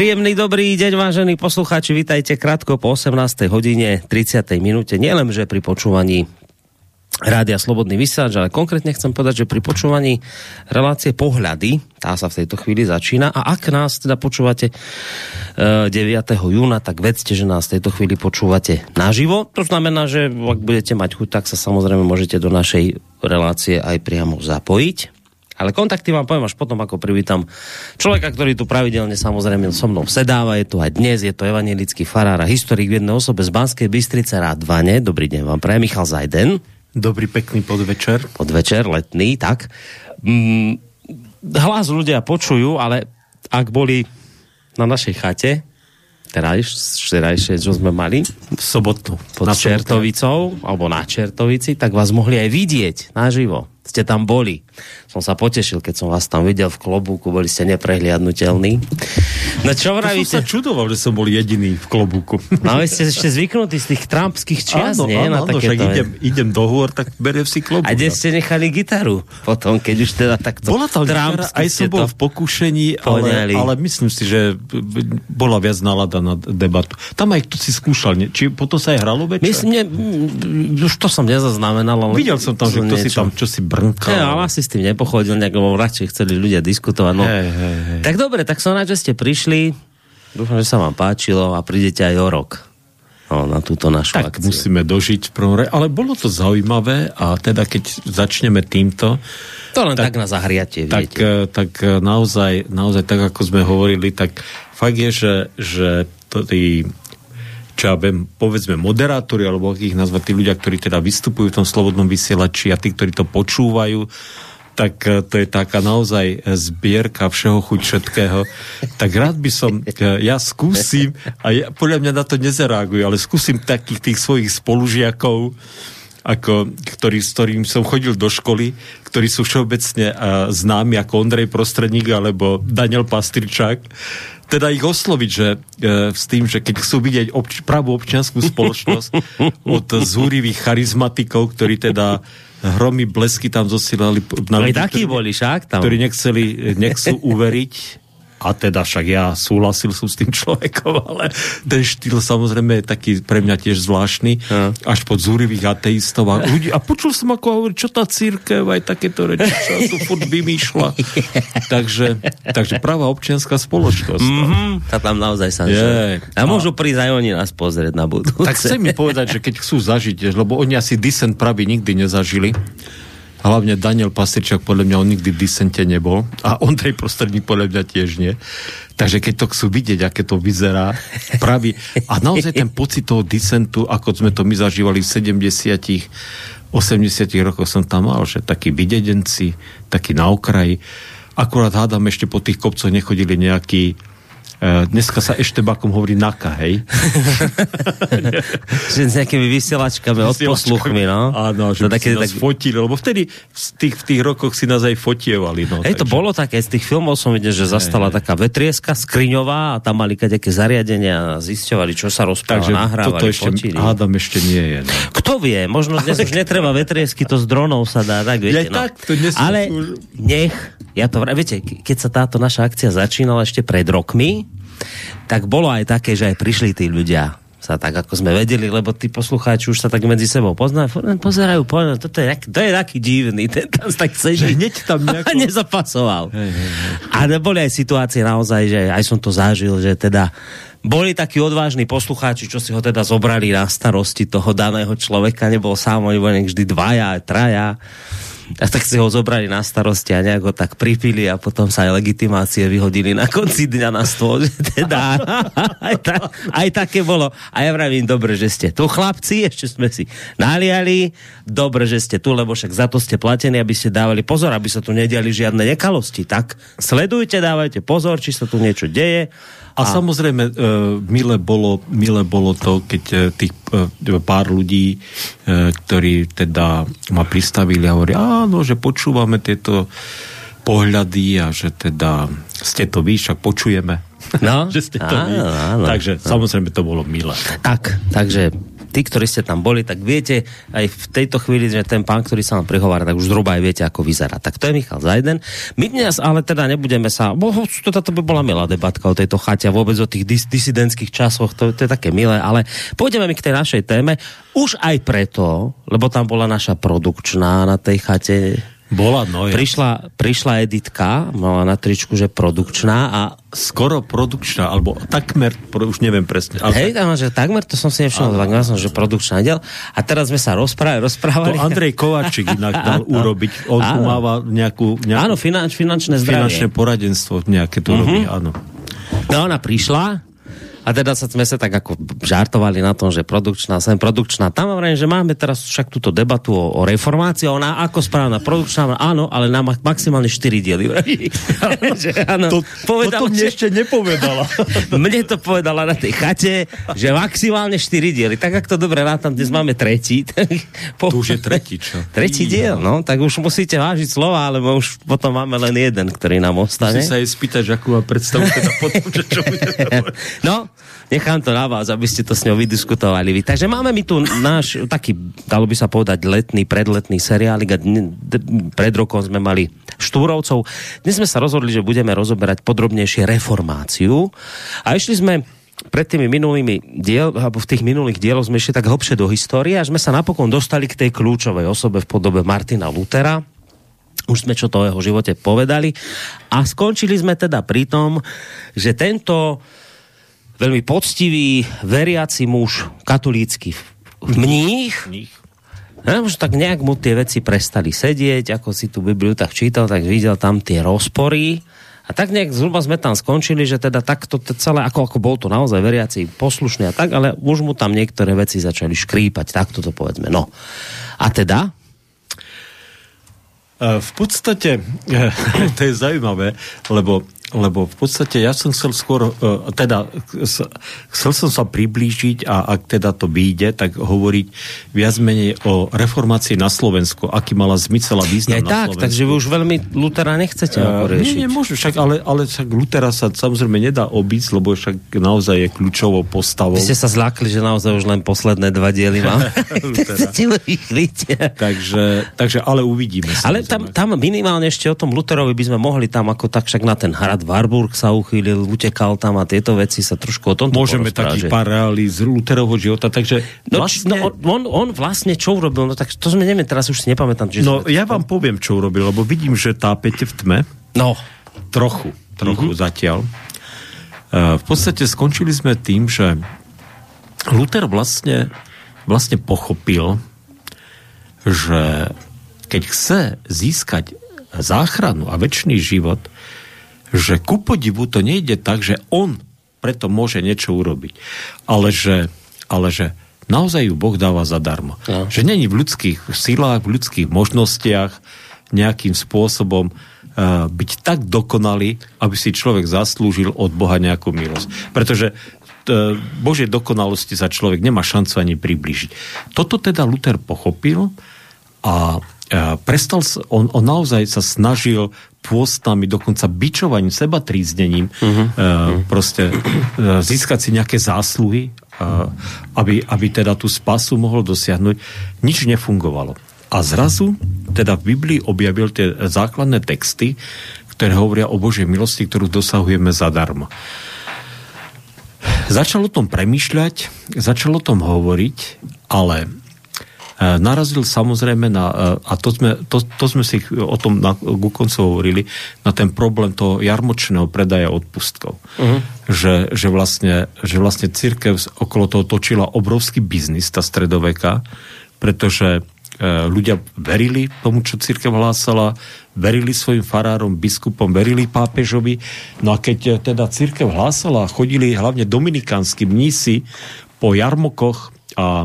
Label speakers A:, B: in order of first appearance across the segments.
A: Príjemný dobrý deň, vážení poslucháči, vítajte krátko po 18. hodine 30. minúte. Nielen, že pri počúvaní Rádia Slobodný vysielač, ale konkrétne chcem povedať, že pri počúvaní relácie Pohľady, tá sa v tejto chvíli začína a ak nás teda počúvate 9. E, júna, tak vedzte, že nás v tejto chvíli počúvate naživo. To znamená, že ak budete mať chuť, tak sa samozrejme môžete do našej relácie aj priamo zapojiť. Ale kontakty vám poviem až potom, ako privítam človeka, ktorý tu pravidelne samozrejme so mnou sedáva. Je tu aj dnes, je to evangelický farár a historik v jednej osobe z Banskej Bystrice rád Vane. Dobrý deň vám praje, Michal Zajden.
B: Dobrý, pekný podvečer.
A: Podvečer, letný, tak. Mm, hlas ľudia počujú, ale ak boli na našej chate, terajšie, čo sme mali,
B: v sobotu
A: pod na Čertovicou, alebo na Čertovici, tak vás mohli aj vidieť naživo ste tam boli. Som sa potešil, keď som vás tam videl v klobúku, boli ste neprehliadnutelní.
B: No čo vravíte? Som sa čudoval, že som bol jediný v klobúku.
A: No vy ste ešte zvyknutí z tých trumpských čias, áno, nie?
B: Áno, áno, však idem, idem do hôr, tak beriem si klobúk.
A: A kde ste nechali gitaru potom, keď už teda takto
B: Bola tam gitara, aj som bol v pokušení, ale, ale myslím si, že bola viac nalada na debatu. Tam aj tu si skúšal, nie? či potom sa aj hralo večer?
A: Myslím, ne, už to som nezaznamenal, ale...
B: Videl som tam, že kto si tam čo si
A: brnkal. Ja, ale asi s tým nepochodil nejak, lebo radšej chceli ľudia diskutovať. No. Hey, hey, hey. Tak dobre, tak som rád, že ste prišli. Dúfam, že sa vám páčilo a prídete aj o rok. No, na túto našu
B: tak
A: akciu.
B: musíme dožiť v prvom re... Ale bolo to zaujímavé a teda keď začneme týmto...
A: To len tak, tak na zahriatie,
B: tak, viete. Tak eh, naozaj, naozaj tak, ako sme hovorili, tak fakt je, že, že tí čo ja viem, povedzme moderátori, alebo ich nazvať tí ľudia, ktorí teda vystupujú v tom slobodnom vysielači a tí, ktorí to počúvajú, tak e, to je taká naozaj zbierka všeho chuť všetkého. Tak rád by som, e, ja skúsim, a ja, podľa mňa na to nezareagujú, ale skúsim takých tých svojich spolužiakov, ako, ktorý, s ktorým som chodil do školy, ktorí sú všeobecne uh, známi ako Ondrej Prostredník alebo Daniel Pastričák, teda ich osloviť, že e, s tým, že keď chcú vidieť obč- pravú občianskú spoločnosť od zúrivých charizmatikov, ktorí teda hromy blesky tam zosielali
A: na ľudí, takí ktorí, boli však tam.
B: ktorí nechceli, nechcú uveriť a teda však ja súhlasil som s tým človekom, ale ten štýl samozrejme je taký pre mňa tiež zvláštny, ja. až pod zúrivých ateistov a ľudí. A počul som, ako hovorí, čo tá církev, aj takéto reči, čo tu furt vymýšľa. takže, takže pravá občianská spoločnosť.
A: Mm-hmm, tá tam naozaj sa je. A môžu prísť aj oni nás pozrieť na budúce.
B: Tak chcem mi povedať, že keď chcú zažiť, lebo oni asi disent pravý nikdy nezažili, hlavne Daniel Pastričák, podľa mňa on nikdy v disente nebol a Ondrej Prostredník podľa mňa tiež nie. Takže keď to chcú vidieť, aké to vyzerá, pravý. A naozaj ten pocit toho disentu, ako sme to my zažívali v 70 80 rokoch som tam mal, že takí videdenci, takí na okraji. Akurát hádam ešte po tých kopcoch nechodili nejakí dneska sa ešte bakom hovorí naka, hej?
A: že s nejakými vysielačkami, odposluchmi, no?
B: Áno, že to také, nás tak... fotili, lebo vtedy v tých, v tých rokoch si nás aj fotievali. No,
A: hej, takže... to bolo také, z tých filmov som videl, že zastala hej, taká vetrieska skriňová a tam mali nejaké zariadenia a zisťovali, čo sa rozpráva, takže nahrávali, toto
B: ešte,
A: fotili.
B: Hádam ešte nie je. No.
A: Kto vie, možno dnes už netreba vetriesky, to z dronov sa dá, tak viete. Ja, no. tak, to Ale nech, ja to, viete, keď sa táto naša akcia začínala ešte pred rokmi, tak bolo aj také, že aj prišli tí ľudia sa tak, ako sme vedeli, lebo tí poslucháči už sa tak medzi sebou poznajú, pozerajú, poznajú, toto je, to je taký divný, ten tam tak sedí.
B: Hneď tam nejako...
A: A nezapasoval. Hej, hej, hej. A boli aj situácie naozaj, že aj som to zažil, že teda boli takí odvážni poslucháči, čo si ho teda zobrali na starosti toho daného človeka, nebol sám, oni boli vždy dvaja, traja a tak si ho zobrali na starosti a nejak ho tak pripili a potom sa aj legitimácie vyhodili na konci dňa na stôl. Teda, aj, ta, aj také bolo. A ja vravím, dobre, že ste tu chlapci, ešte sme si naliali, dobre, že ste tu, lebo však za to ste platení, aby ste dávali pozor, aby sa tu nediali žiadne nekalosti. Tak sledujte, dávajte pozor, či sa tu niečo deje
B: a, a samozrejme, uh, milé, bolo, milé bolo to, keď uh, tých uh, pár ľudí, ktorí teda ma pristavili a hovorí, áno, že počúvame tieto pohľady a že teda ste to vy, však počujeme.
A: No,
B: že ste to áno. Áno, Takže áno. samozrejme to bolo milé.
A: Tak, takže tí, ktorí ste tam boli, tak viete aj v tejto chvíli, že ten pán, ktorý sa vám prihovára, tak už zhruba aj viete, ako vyzerá. Tak to je Michal Zajden. My dnes ale teda nebudeme sa, bo to by bola milá debatka o tejto chate a vôbec o tých dis disidentských časoch, to, to je také milé, ale pôjdeme mi k tej našej téme. Už aj preto, lebo tam bola naša produkčná na tej chate,
B: bola, no ja.
A: Prišla, prišla Editka, mala na tričku, že produkčná a...
B: Skoro produkčná, alebo takmer, už neviem presne.
A: Ale... Hej, tam, že takmer, to som si nevšimol, tak som, že produkčná diel. A teraz sme sa rozprávali, rozprávali.
B: To Andrej Kovačik inak dal urobiť. On tu máva nejakú,
A: nejakú... Áno, finanč, finančné zdravie.
B: Finančné poradenstvo nejaké tu uh-huh. robí, áno.
A: No ona prišla a teda sa, sme sa tak ako žartovali na tom, že produkčná, sem produkčná. Tam hovorím, že máme teraz však túto debatu o, o reformácii. Ona ako správna produkčná, áno, ale na maximálne 4 diely.
B: že, áno, to, povedala, to mne ešte nepovedala.
A: mne to povedala na tej chate, že maximálne 4 diely. Tak ak to dobre rátam, dnes máme tretí. Tak
B: po... To už je tretí, čo?
A: Tretí diel, no. Tak už musíte vážiť slova, alebo už potom máme len jeden, ktorý nám ostane.
B: Musí sa jej spýtať, akú má predstavu teda potom, že čo bude
A: No, nechám to na vás, aby ste to s ňou vydiskutovali vy. Takže máme mi tu náš taký, dalo by sa povedať, letný, predletný seriálik a pred rokom sme mali Štúrovcov. Dnes sme sa rozhodli, že budeme rozoberať podrobnejšie reformáciu a išli sme pred tými minulými diel, alebo v tých minulých dieloch sme ešte tak hlbšie do histórie a sme sa napokon dostali k tej kľúčovej osobe v podobe Martina Lutera, už sme čo to o jeho živote povedali. A skončili sme teda pri tom, že tento veľmi poctivý, veriaci muž, katolícky mních, mních. Ja, už tak nejak mu tie veci prestali sedieť, ako si tú Bibliu tak čítal, tak videl tam tie rozpory. A tak nejak zhruba sme tam skončili, že teda takto celé, ako, ako bol to naozaj veriaci, poslušný a tak, ale už mu tam niektoré veci začali škrípať, takto to povedzme. No. A teda?
B: E, v podstate, to je zaujímavé, lebo lebo v podstate ja som chcel skôr, uh, teda chcel som sa priblížiť a ak teda to vyjde, tak hovoriť viac menej o reformácii na Slovensku, aký mala zmysel a význam
A: ja,
B: na
A: tak,
B: Slovensku.
A: takže vy už veľmi Lutera nechcete uh, riešiť.
B: Nie, nemôžu, však, ale, ale však Lutera sa samozrejme nedá obísť, lebo však naozaj je kľúčovou postavou.
A: Vy ste sa zlákli, že naozaj už len posledné dva diely mám.
B: takže, takže ale uvidíme.
A: Ale tam, tam minimálne ešte o tom Luterovi by sme mohli tam ako tak však na ten hrad Štát Warburg sa uchýlil, utekal tam a tieto veci sa trošku o tom
B: Môžeme taký pár reálí z Luterovho života, takže
A: no, vlastne... no on, on, vlastne čo urobil, no tak to sme neviem, teraz už si nepamätám. Že
B: no ja vám poviem, čo urobil, lebo vidím, že tápete v tme.
A: No.
B: Trochu, trochu mm-hmm. zatiaľ. Uh, v podstate skončili sme tým, že Luther vlastne, vlastne pochopil, že keď chce získať záchranu a väčší život, že ku podivu to nejde tak, že on preto môže niečo urobiť, ale že, ale že naozaj ju Boh dáva zadarmo. No. Že není v ľudských silách, v ľudských možnostiach nejakým spôsobom uh, byť tak dokonalý, aby si človek zaslúžil od Boha nejakú milosť. Pretože uh, Božej dokonalosti sa človek nemá šancu ani približiť. Toto teda Luther pochopil a uh, prestal, on, on naozaj sa snažil pôstami, dokonca bičovaním, seba tríznením, uh-huh. uh, proste uh, získať si nejaké zásluhy, uh, aby, aby teda tú spasu mohol dosiahnuť. Nič nefungovalo. A zrazu teda v Biblii objavil tie základné texty, ktoré hovoria o Božej milosti, ktorú dosahujeme zadarmo. Začal o tom premýšľať, začal o tom hovoriť, ale narazil samozrejme na, e, a to sme, to, to sme si o tom na, ku koncu hovorili, na ten problém toho jarmočného predaja odpustkov. Uh-huh. Že, že, vlastne, že vlastne církev okolo toho točila obrovský biznis, tá stredoveka, pretože e, ľudia verili tomu, čo církev hlásala, verili svojim farárom, biskupom, verili pápežovi. No a keď teda církev hlásala, chodili hlavne dominikánsky mnísi po jarmokoch a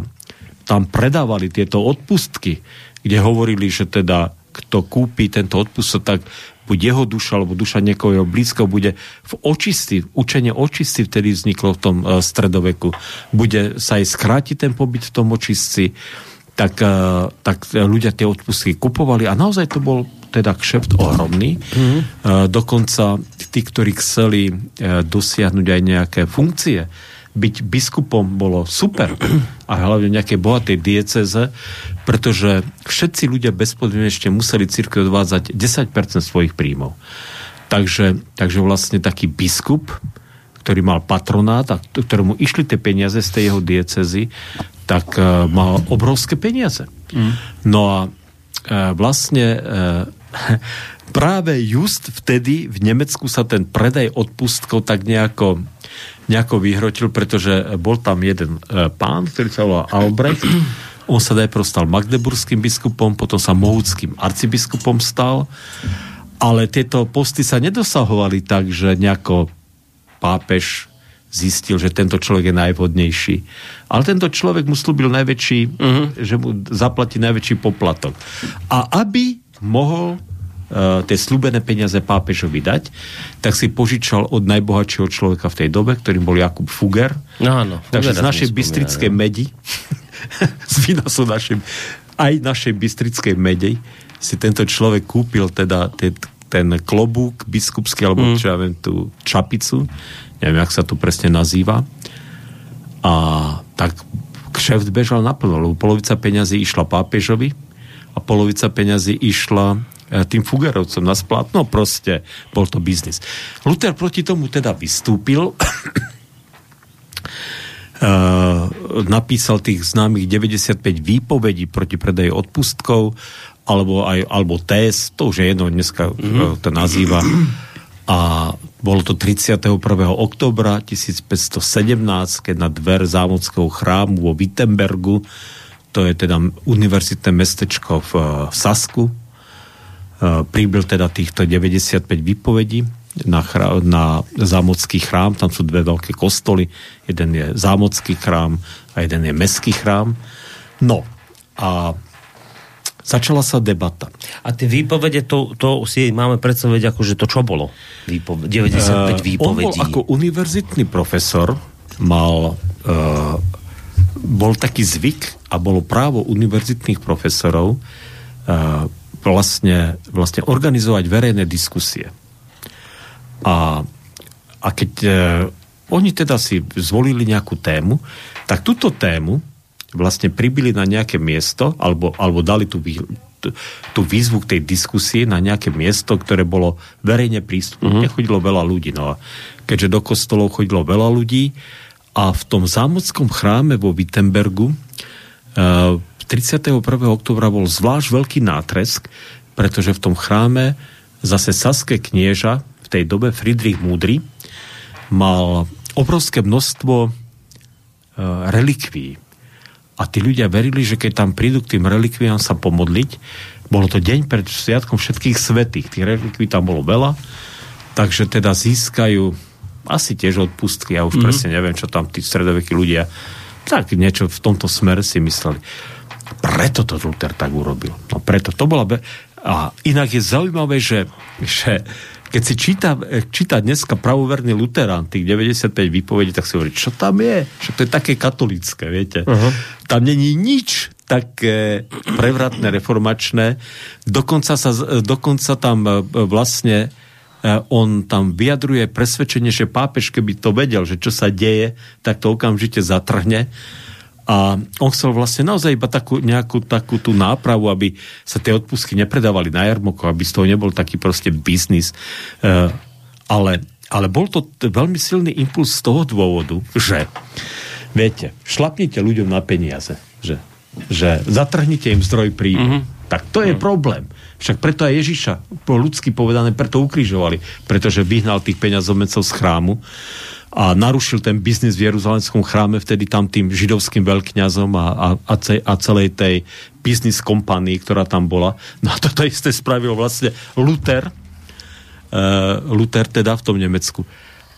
B: tam predávali tieto odpustky, kde hovorili, že teda kto kúpi tento odpustok, tak buď jeho duša, alebo duša niekoho jeho blízko bude v očistí, učenie očistí vtedy vzniklo v tom uh, stredoveku. Bude sa aj skrátiť ten pobyt v tom očistci, tak, uh, tak ľudia tie odpustky kupovali a naozaj to bol teda kšeft ohromný. Mm-hmm. Dokonca tí, ktorí chceli dosiahnuť aj nejaké funkcie, byť biskupom bolo super a hlavne nejakej bohatej dieceze, pretože všetci ľudia bezpodmienečne museli církev odvádzať 10% svojich príjmov. Takže, takže vlastne taký biskup, ktorý mal patronát a ktorému išli tie peniaze z tej jeho diecezy, tak uh, mal obrovské peniaze. Mm. No a uh, vlastne uh, práve just vtedy v Nemecku sa ten predaj odpustkov tak nejako, nejako vyhrotil, pretože bol tam jeden uh, pán, ktorý sa volal Albrecht. On sa najprv stal magdeburským biskupom, potom sa mohúckým arcibiskupom stal. Ale tieto posty sa nedosahovali tak, že nejako pápež zistil, že tento človek je najvhodnejší. Ale tento človek mu slúbil najväčší, uh-huh. že mu zaplatí najväčší poplatok. A aby mohol tie slúbené peniaze pápežovi dať, tak si požičal od najbohatšieho človeka v tej dobe, ktorým bol Jakub Fuger.
A: No, áno,
B: Takže z našej bystrickej medi, z výnosu našej, aj našej bystrickej medej, si tento človek kúpil teda ten, ten klobúk biskupský, alebo mm. čo ja viem, tú čapicu, neviem, jak sa to presne nazýva. A tak kšeft bežal naplno, lebo polovica peňazí išla pápežovi a polovica peňazí išla tým Fugerovcom na splat. No proste, bol to biznis. Luther proti tomu teda vystúpil Uh, napísal tých známych 95 výpovedí proti predaji odpustkov alebo aj alebo TES, to už je jedno, dneska mm. to nazýva a bolo to 31. oktobra 1517, keď na dver zámodského chrámu vo Wittenbergu, to je teda univerzitné mestečko v, v Sasku, e, pribyl teda týchto 95 výpovedí na, chrá, na zámodský chrám, tam sú dve veľké kostoly, jeden je zámodský chrám a jeden je mestský chrám. No a Začala sa debata.
A: A tie výpovede, to, to si máme predstaviť ako, že to čo bolo? Výpove- 95 výpovedí.
B: On bol ako univerzitný profesor, mal, uh, bol taký zvyk a bolo právo univerzitných profesorov uh, vlastne, vlastne organizovať verejné diskusie. A, a keď uh, oni teda si zvolili nejakú tému, tak túto tému vlastne pribili na nejaké miesto, alebo, alebo dali tú, tú, výzvu k tej diskusii na nejaké miesto, ktoré bolo verejne prístupné. Uh-huh. Chodilo veľa ľudí. No a keďže do kostolov chodilo veľa ľudí a v tom zámockom chráme vo Wittenbergu eh, 31. oktobra bol zvlášť veľký nátresk, pretože v tom chráme zase saské knieža v tej dobe Friedrich Múdry mal obrovské množstvo uh, relikví a tí ľudia verili, že keď tam prídu k tým relikviám sa pomodliť, bolo to deň pred sviatkom všetkých svetých. Tých relikví tam bolo veľa, takže teda získajú asi tiež odpustky, ja už mm-hmm. presne neviem, čo tam tí stredovekí ľudia tak niečo v tomto smere si mysleli. Preto to Luther tak urobil. No preto to bola... Be- a inak je zaujímavé, že, že keď si číta, číta dneska pravoverný Luterán, tých 95 výpovedí, tak si hovorí, čo tam je? Že to je také katolické, viete. Uh-huh. Tam není nič také prevratné, reformačné. Dokonca, sa, dokonca tam e, vlastne e, on tam vyjadruje presvedčenie, že pápež, keby to vedel, že čo sa deje, tak to okamžite zatrhne a on chcel vlastne naozaj iba takú, nejakú takú tú nápravu, aby sa tie odpustky nepredávali na jarmoko, aby z toho nebol taký proste biznis. E, ale, ale bol to veľmi silný impuls z toho dôvodu, že viete, šlapnite ľuďom na peniaze, že, že zatrhnite im zdroj príjmu. Mm-hmm. Tak to je mm. problém. Však preto aj Ježiša, po ľudsky povedané, preto ukrižovali, pretože vyhnal tých peňazomecov z chrámu a narušil ten biznis v Jeruzalemskom chráme vtedy tam tým židovským veľkňazom a, a, a, ce, a celej tej biznis kompanii, ktorá tam bola. No a toto isté spravil vlastne Luther, uh, Luther teda v tom Nemecku.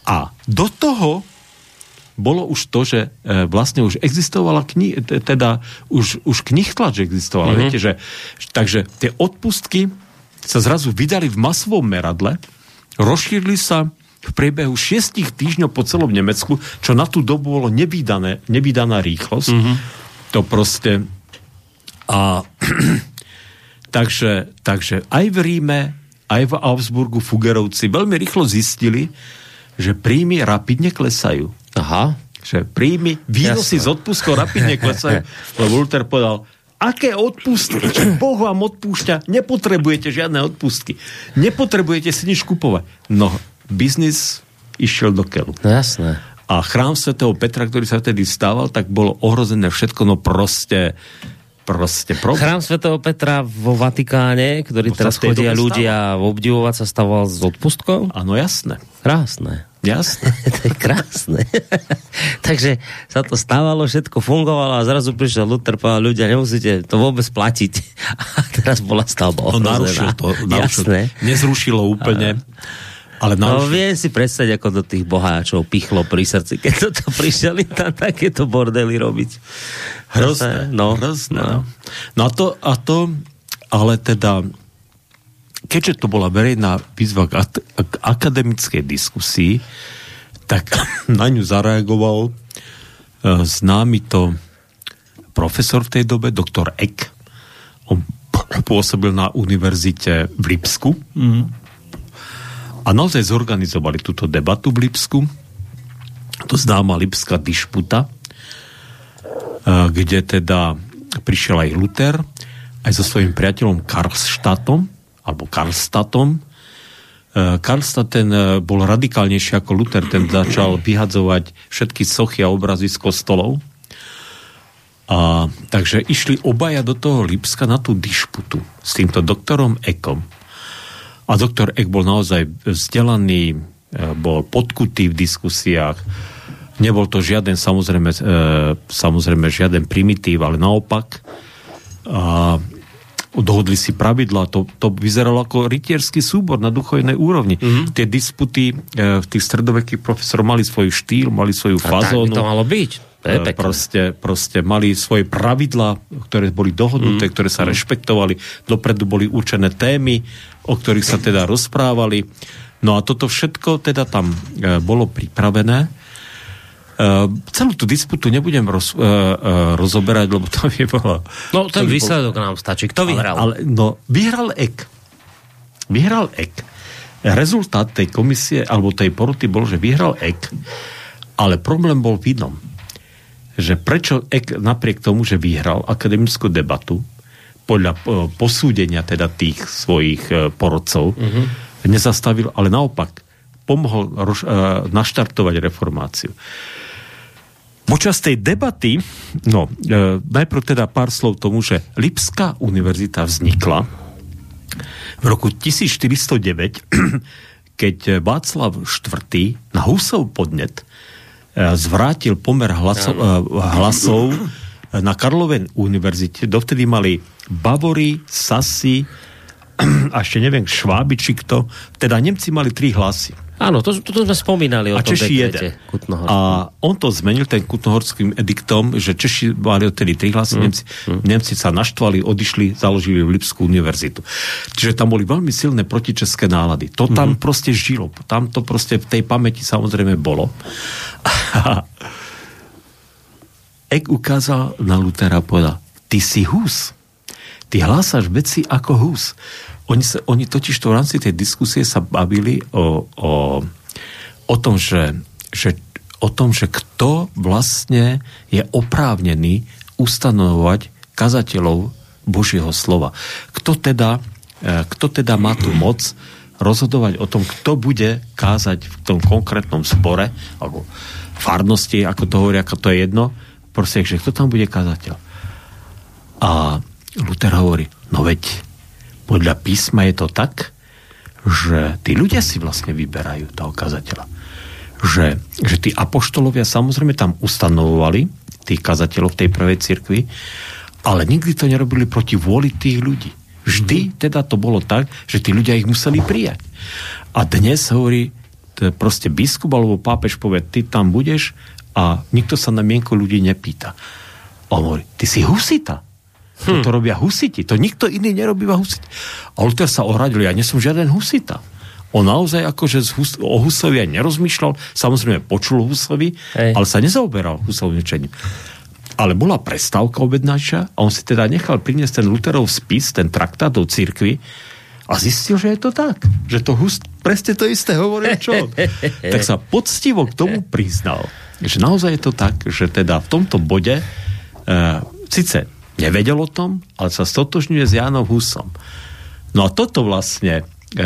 B: A do toho bolo už to, že e, vlastne už existovala kni- teda už, už knihtlač existovala. Mm-hmm. Viete, že, takže tie odpustky sa zrazu vydali v masovom meradle, rozšírili sa v priebehu šiestich týždňov po celom Nemecku, čo na tú dobu bolo nevydané, nevydaná rýchlosť. Mm-hmm. To proste... A takže, takže aj v Ríme, aj v Augsburgu Fugerovci veľmi rýchlo zistili, že príjmy rapidne klesajú.
A: Aha.
B: že príjmy, výnosy z odpustkov rapidne klesajú, lebo Luther povedal, aké odpustky, čo Boh vám odpúšťa, nepotrebujete žiadne odpustky, nepotrebujete si nič kupovať. No, biznis išiel do keľu.
A: No jasné.
B: A chrám svätého Petra, ktorý sa vtedy stával, tak bolo ohrozené všetko, no proste proste
A: problém. Chrám svätého Petra vo Vatikáne, ktorý teraz chodia ľudia obdivovať, sa stával s odpustkou?
B: Áno, jasné.
A: Krásne.
B: Jasné.
A: to je krásne. Takže sa to stávalo, všetko fungovalo a zrazu prišiel Luther povedal, ľudia, nemusíte to vôbec platiť. A teraz bola stavba ohrozená.
B: No narušil to. Narušil, Jasné. Nezrušilo úplne. A ale
A: no, viem si predstaviť, ako do tých boháčov pichlo pri srdci, keď toto prišli tam takéto bordely robiť.
B: Hrozné. No, hrozné. No. no a, to, a to, ale teda, keďže to bola verejná výzva k, k akademickej diskusii, tak na ňu zareagoval e, známy to profesor v tej dobe, doktor Eck. On pôsobil na univerzite v Lipsku. Mm a naozaj zorganizovali túto debatu v Lipsku, to známa Lipská dišputa, kde teda prišiel aj Luther, aj so svojím priateľom Karlštatom, alebo Karlstatom. Karlstad ten e, bol radikálnejší ako Luther, ten začal vyhadzovať všetky sochy a obrazy z kostolov. A, takže išli obaja do toho Lipska na tú dišputu s týmto doktorom Ekom. A doktor Ek bol naozaj vzdelaný, e, bol podkutý v diskusiách. Nebol to žiaden, samozrejme, e, samozrejme žiaden primitív, ale naopak. A dohodli si pravidla, to, to vyzeralo ako rytierský súbor na duchovnej úrovni. Mm-hmm. Tie disputy e, tých stredovekých profesorov mali svoj štýl, mali svoju fazónu.
A: to malo byť. Je
B: proste, proste mali svoje pravidla, ktoré boli dohodnuté, mm. ktoré sa rešpektovali. Dopredu boli určené témy, o ktorých sa teda rozprávali. No a toto všetko teda tam e, bolo pripravené. E, celú tú disputu nebudem roz, e, e, rozoberať, lebo to by bolo...
A: No ten výsledok bol... nám stačí. Kto vyhral?
B: Ale, ale, no, vyhral EK. Vyhral EK. Rezultát tej komisie, alebo tej poroty bol, že vyhral EK, ale problém bol v inom že prečo EK napriek tomu, že vyhral akademickú debatu, podľa e, posúdenia teda tých svojich e, porodcov, uh-huh. nezastavil, ale naopak pomohol roš, uh, naštartovať reformáciu. Počas tej debaty, no, e, najprv teda pár slov tomu, že Lipská univerzita vznikla v roku 1409, keď Václav IV. na Husov podnet E, zvrátil pomer hlasov, e, hlasov na Karlovej univerzite. Dovtedy mali Bavory, Sasy a ešte neviem, Šváby či kto. Teda Nemci mali tri hlasy.
A: Áno, to, to, to sme spomínali o
B: a tom Češi jeden. A on to zmenil ten kutnohorským ediktom, že Češi mali odtedy tri hlasy, mm. Nemci, mm. Nemci sa naštvali, odišli, založili Lipskú univerzitu. Čiže tam boli veľmi silné protičeské nálady. To tam mm. proste žilo. Tam to proste v tej pamäti samozrejme bolo. Ek ukázal na Lutera a povedal, ty si hus. Ty hlásaš veci ako hus. Oni, sa, oni totiž to v rámci tej diskusie sa bavili o, o, o tom, že, že, o tom, že kto vlastne je oprávnený ustanovovať kazateľov Božieho slova. Kto teda, e, kto teda má tú moc rozhodovať o tom, kto bude kázať v tom konkrétnom spore, alebo farnosti, ako to hovorí, ako to je jedno, proste, že kto tam bude kazateľ. A Luther hovorí, no veď podľa písma je to tak, že tí ľudia si vlastne vyberajú toho kazateľa. Že, že tí apoštolovia samozrejme tam ustanovovali tých kazateľov v tej prvej cirkvi, ale nikdy to nerobili proti vôli tých ľudí. Vždy mm-hmm. teda to bolo tak, že tí ľudia ich museli prijať. A dnes hovorí proste biskup alebo pápež povie, ty tam budeš a nikto sa na mienko ľudí nepýta. A on hovorí, ty si husita. Hm. To robia husiti. To nikto iný nerobí husiti. A Luther sa ohradil, ja nie som žiaden husita. On naozaj akože z Hus- o Husovi aj nerozmýšľal, samozrejme počul Husovi, Hej. ale sa nezaoberal Husovým učením. Ale bola prestávka obednáča a on si teda nechal priniesť ten Lutherov spis, ten traktát do cirkvi a zistil, že je to tak. Že to Hus presne to isté hovoril, čo on. tak sa poctivo k tomu priznal. že naozaj je to tak, že teda v tomto bode e, síce nevedel o tom, ale sa stotožňuje s Jánom Husom. No a toto vlastne e,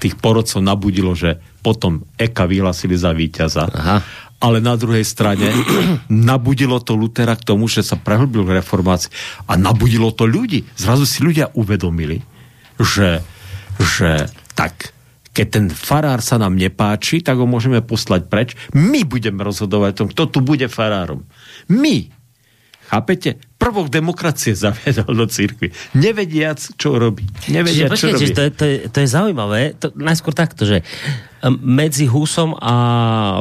B: tých porodcov nabudilo, že potom Eka vyhlasili za víťaza. Aha. Ale na druhej strane nabudilo to Lutera k tomu, že sa prehlbil v reformácii a nabudilo to ľudí. Zrazu si ľudia uvedomili, že, že tak keď ten farár sa nám nepáči, tak ho môžeme poslať preč. My budeme rozhodovať o tom, kto tu bude farárom. My. Chápete? Prvok demokracie zaviedol do církvy. Nevediac, čo robí. Nevediac,
A: čo robí. To, je, to, je, to je zaujímavé. To, najskôr takto, že medzi Husom a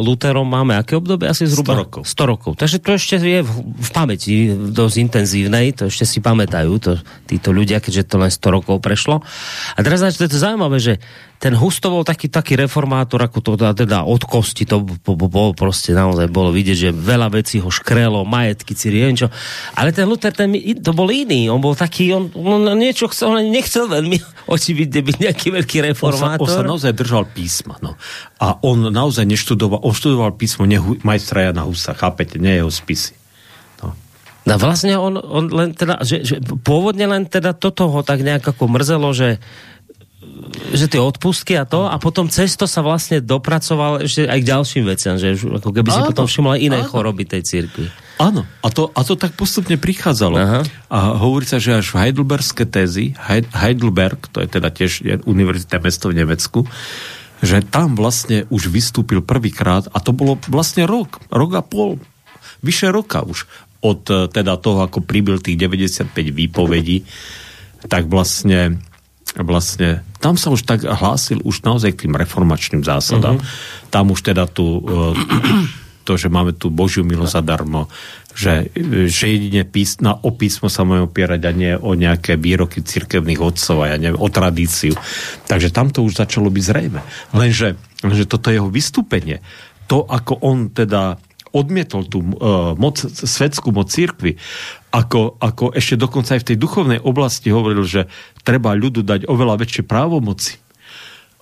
A: Luterom máme aké obdobie? Asi zhruba
B: 100 rokov.
A: 100 rokov. Takže to ešte je v, v pamäti dosť intenzívnej, to ešte si pamätajú to, títo ľudia, keďže to len 100 rokov prešlo. A teraz to je to zaujímavé, že ten Husto bol taký, taký reformátor, ako to teda od kosti, to bol proste naozaj bolo vidieť, že veľa vecí ho škrelo, majetky, ciri, čo. Ale ten Luther, ten, to bol iný, on bol taký, on, on niečo chcel, on nechcel veľmi očividne byť nejaký veľký reformátor.
B: On sa, on sa naozaj držal písma, no. A on naozaj neštudoval, on študoval písmo nehu, majstra Jana Husa, chápete, nie jeho spisy.
A: No. No vlastne on, on len teda, že, že pôvodne len teda toto ho tak nejak ako mrzelo, že že tie odpustky a to a potom cesto sa vlastne dopracoval ešte aj k ďalším veciam, že ako keby si áno, potom všimol aj iné áno. choroby tej církvy.
B: Áno, a to, a to tak postupne prichádzalo. Aha. A hovorí sa, že až v Heidelbergské tézy, Heidelberg, to je teda tiež univerzitné mesto v Nemecku, že tam vlastne už vystúpil prvýkrát a to bolo vlastne rok, rok a pol, vyše roka už od e, teda toho, ako pribil tých 95 výpovedí, tak vlastne vlastne, tam sa už tak hlásil už naozaj k tým reformačným zásadám. Uh-huh. Tam už teda tu e, to, že máme tu Božiu milosť zadarmo, že, že jedine pís, na, o písmo sa môžeme opierať a nie o nejaké výroky cirkevných otcov a ja neviem, o tradíciu. Takže tam to už začalo byť zrejme. Lenže, lenže toto jeho vystúpenie, to, ako on teda odmietol tú uh, moc, svetskú moc církvy, ako, ako ešte dokonca aj v tej duchovnej oblasti hovoril, že treba ľudu dať oveľa väčšie právomoci.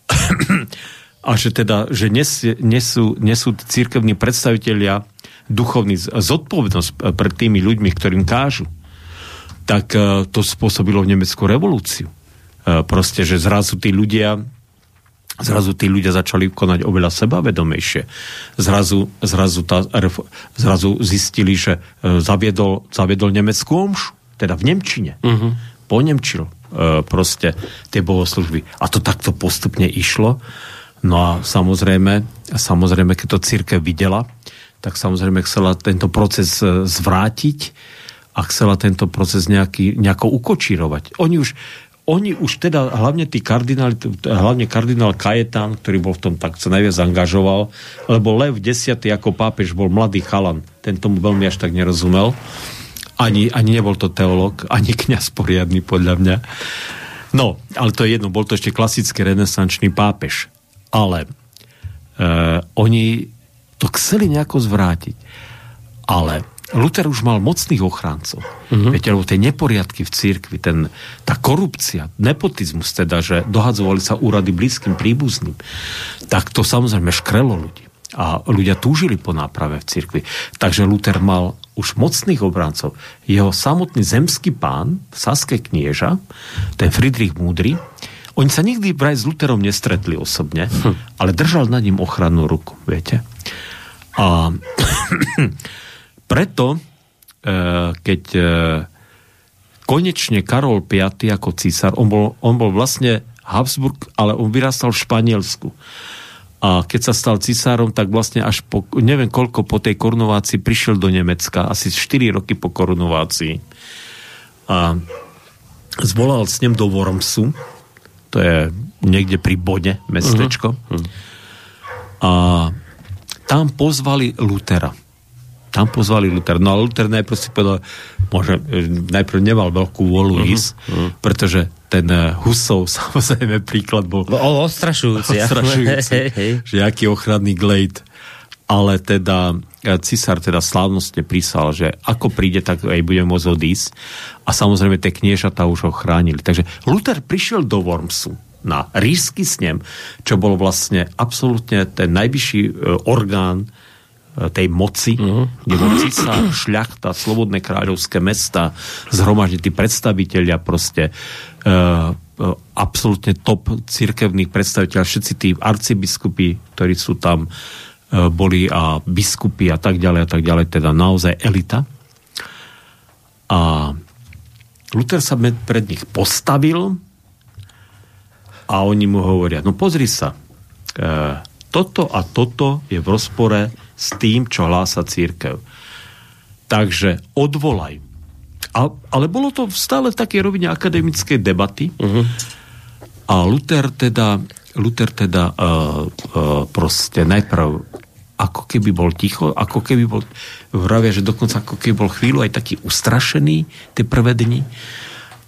B: a že teda, že nes, nesú, nesú církevní predstavitelia duchovný zodpovednosť pred tými ľuďmi, ktorým kážu, tak uh, to spôsobilo v Nemecku revolúciu. Uh, proste, že zrazu tí ľudia zrazu tí ľudia začali konať oveľa sebavedomejšie. Zrazu, zrazu, tá, zrazu zistili, že e, zaviedol, zaviedol nemeckú omšu, teda v Nemčine. Uh-huh. Ponemčil e, proste tie bohoslužby. A to takto postupne išlo. No a samozrejme, samozrejme, keď to církev videla, tak samozrejme chcela tento proces e, zvrátiť a chcela tento proces nejaký, nejako ukočírovať. Oni už oni už teda, hlavne tí kardináli, hlavne kardinál Kajetán, ktorý bol v tom tak sa najviac angažoval, lebo Lev X ako pápež bol mladý chalan, ten tomu veľmi až tak nerozumel. Ani, ani nebol to teológ, ani kňaz poriadny podľa mňa. No, ale to je jedno, bol to ešte klasický renesančný pápež. Ale e, oni to chceli nejako zvrátiť. Ale Luther už mal mocných ochráncov. Uh-huh. Viete, lebo tie neporiadky v církvi, ten, tá korupcia, nepotizmus teda, že dohadzovali sa úrady blízkym príbuzným, tak to samozrejme škrelo ľudí. A ľudia túžili po náprave v cirkvi. Takže Luther mal už mocných obrancov. Jeho samotný zemský pán, Saske knieža, ten Friedrich Múdry, oni sa nikdy vraj s Lutherom nestretli osobne, hm. ale držal na ním ochrannú ruku, viete. A Preto, e, keď e, konečne Karol V ako císar, on bol, on bol vlastne Habsburg, ale on vyrastal v Španielsku. A keď sa stal cisárom, tak vlastne až po, neviem koľko po tej korunovácii prišiel do Nemecka, asi 4 roky po korunovácii. A zvolal s ním do Wormsu, to je niekde pri Bode, mestečko. Uh-huh. A tam pozvali Lutera tam pozvali Luther. No a Luther najprv si povedal, môže, najprv nemal veľkú vôľu uh-huh, ísť, uh-huh. pretože ten uh, Husov, samozrejme, príklad bol...
A: O, ostrašujúci.
B: Ostrašujúci, že aký ochranný glejt. Ale teda e, cisár teda slávnostne prísal, že ako príde, tak aj bude môcť odísť. A samozrejme tie kniežatá už ho chránili. Takže Luther prišiel do Wormsu na ríšsky snem, čo bol vlastne absolútne ten najvyšší e, orgán tej moci, uh-huh. kde bol císar, šľachta, slobodné kráľovské mesta, zhromaždí tí predstaviteľia proste uh, absolútne top cirkevných predstaviteľov, všetci tí arcibiskupy, ktorí sú tam uh, boli a biskupy a tak ďalej a tak ďalej, teda naozaj elita. A Luther sa pred nich postavil a oni mu hovoria, no pozri sa, uh, toto a toto je v rozpore s tým, čo hlása církev. Takže odvolaj. A, ale bolo to stále v takej rovine akademickej debaty. Uh-huh. A Luther teda, Luther teda uh, uh, proste najprv ako keby bol ticho, ako keby bol, vravia, že dokonca ako keby bol chvíľu aj taký ustrašený tie prvé dni,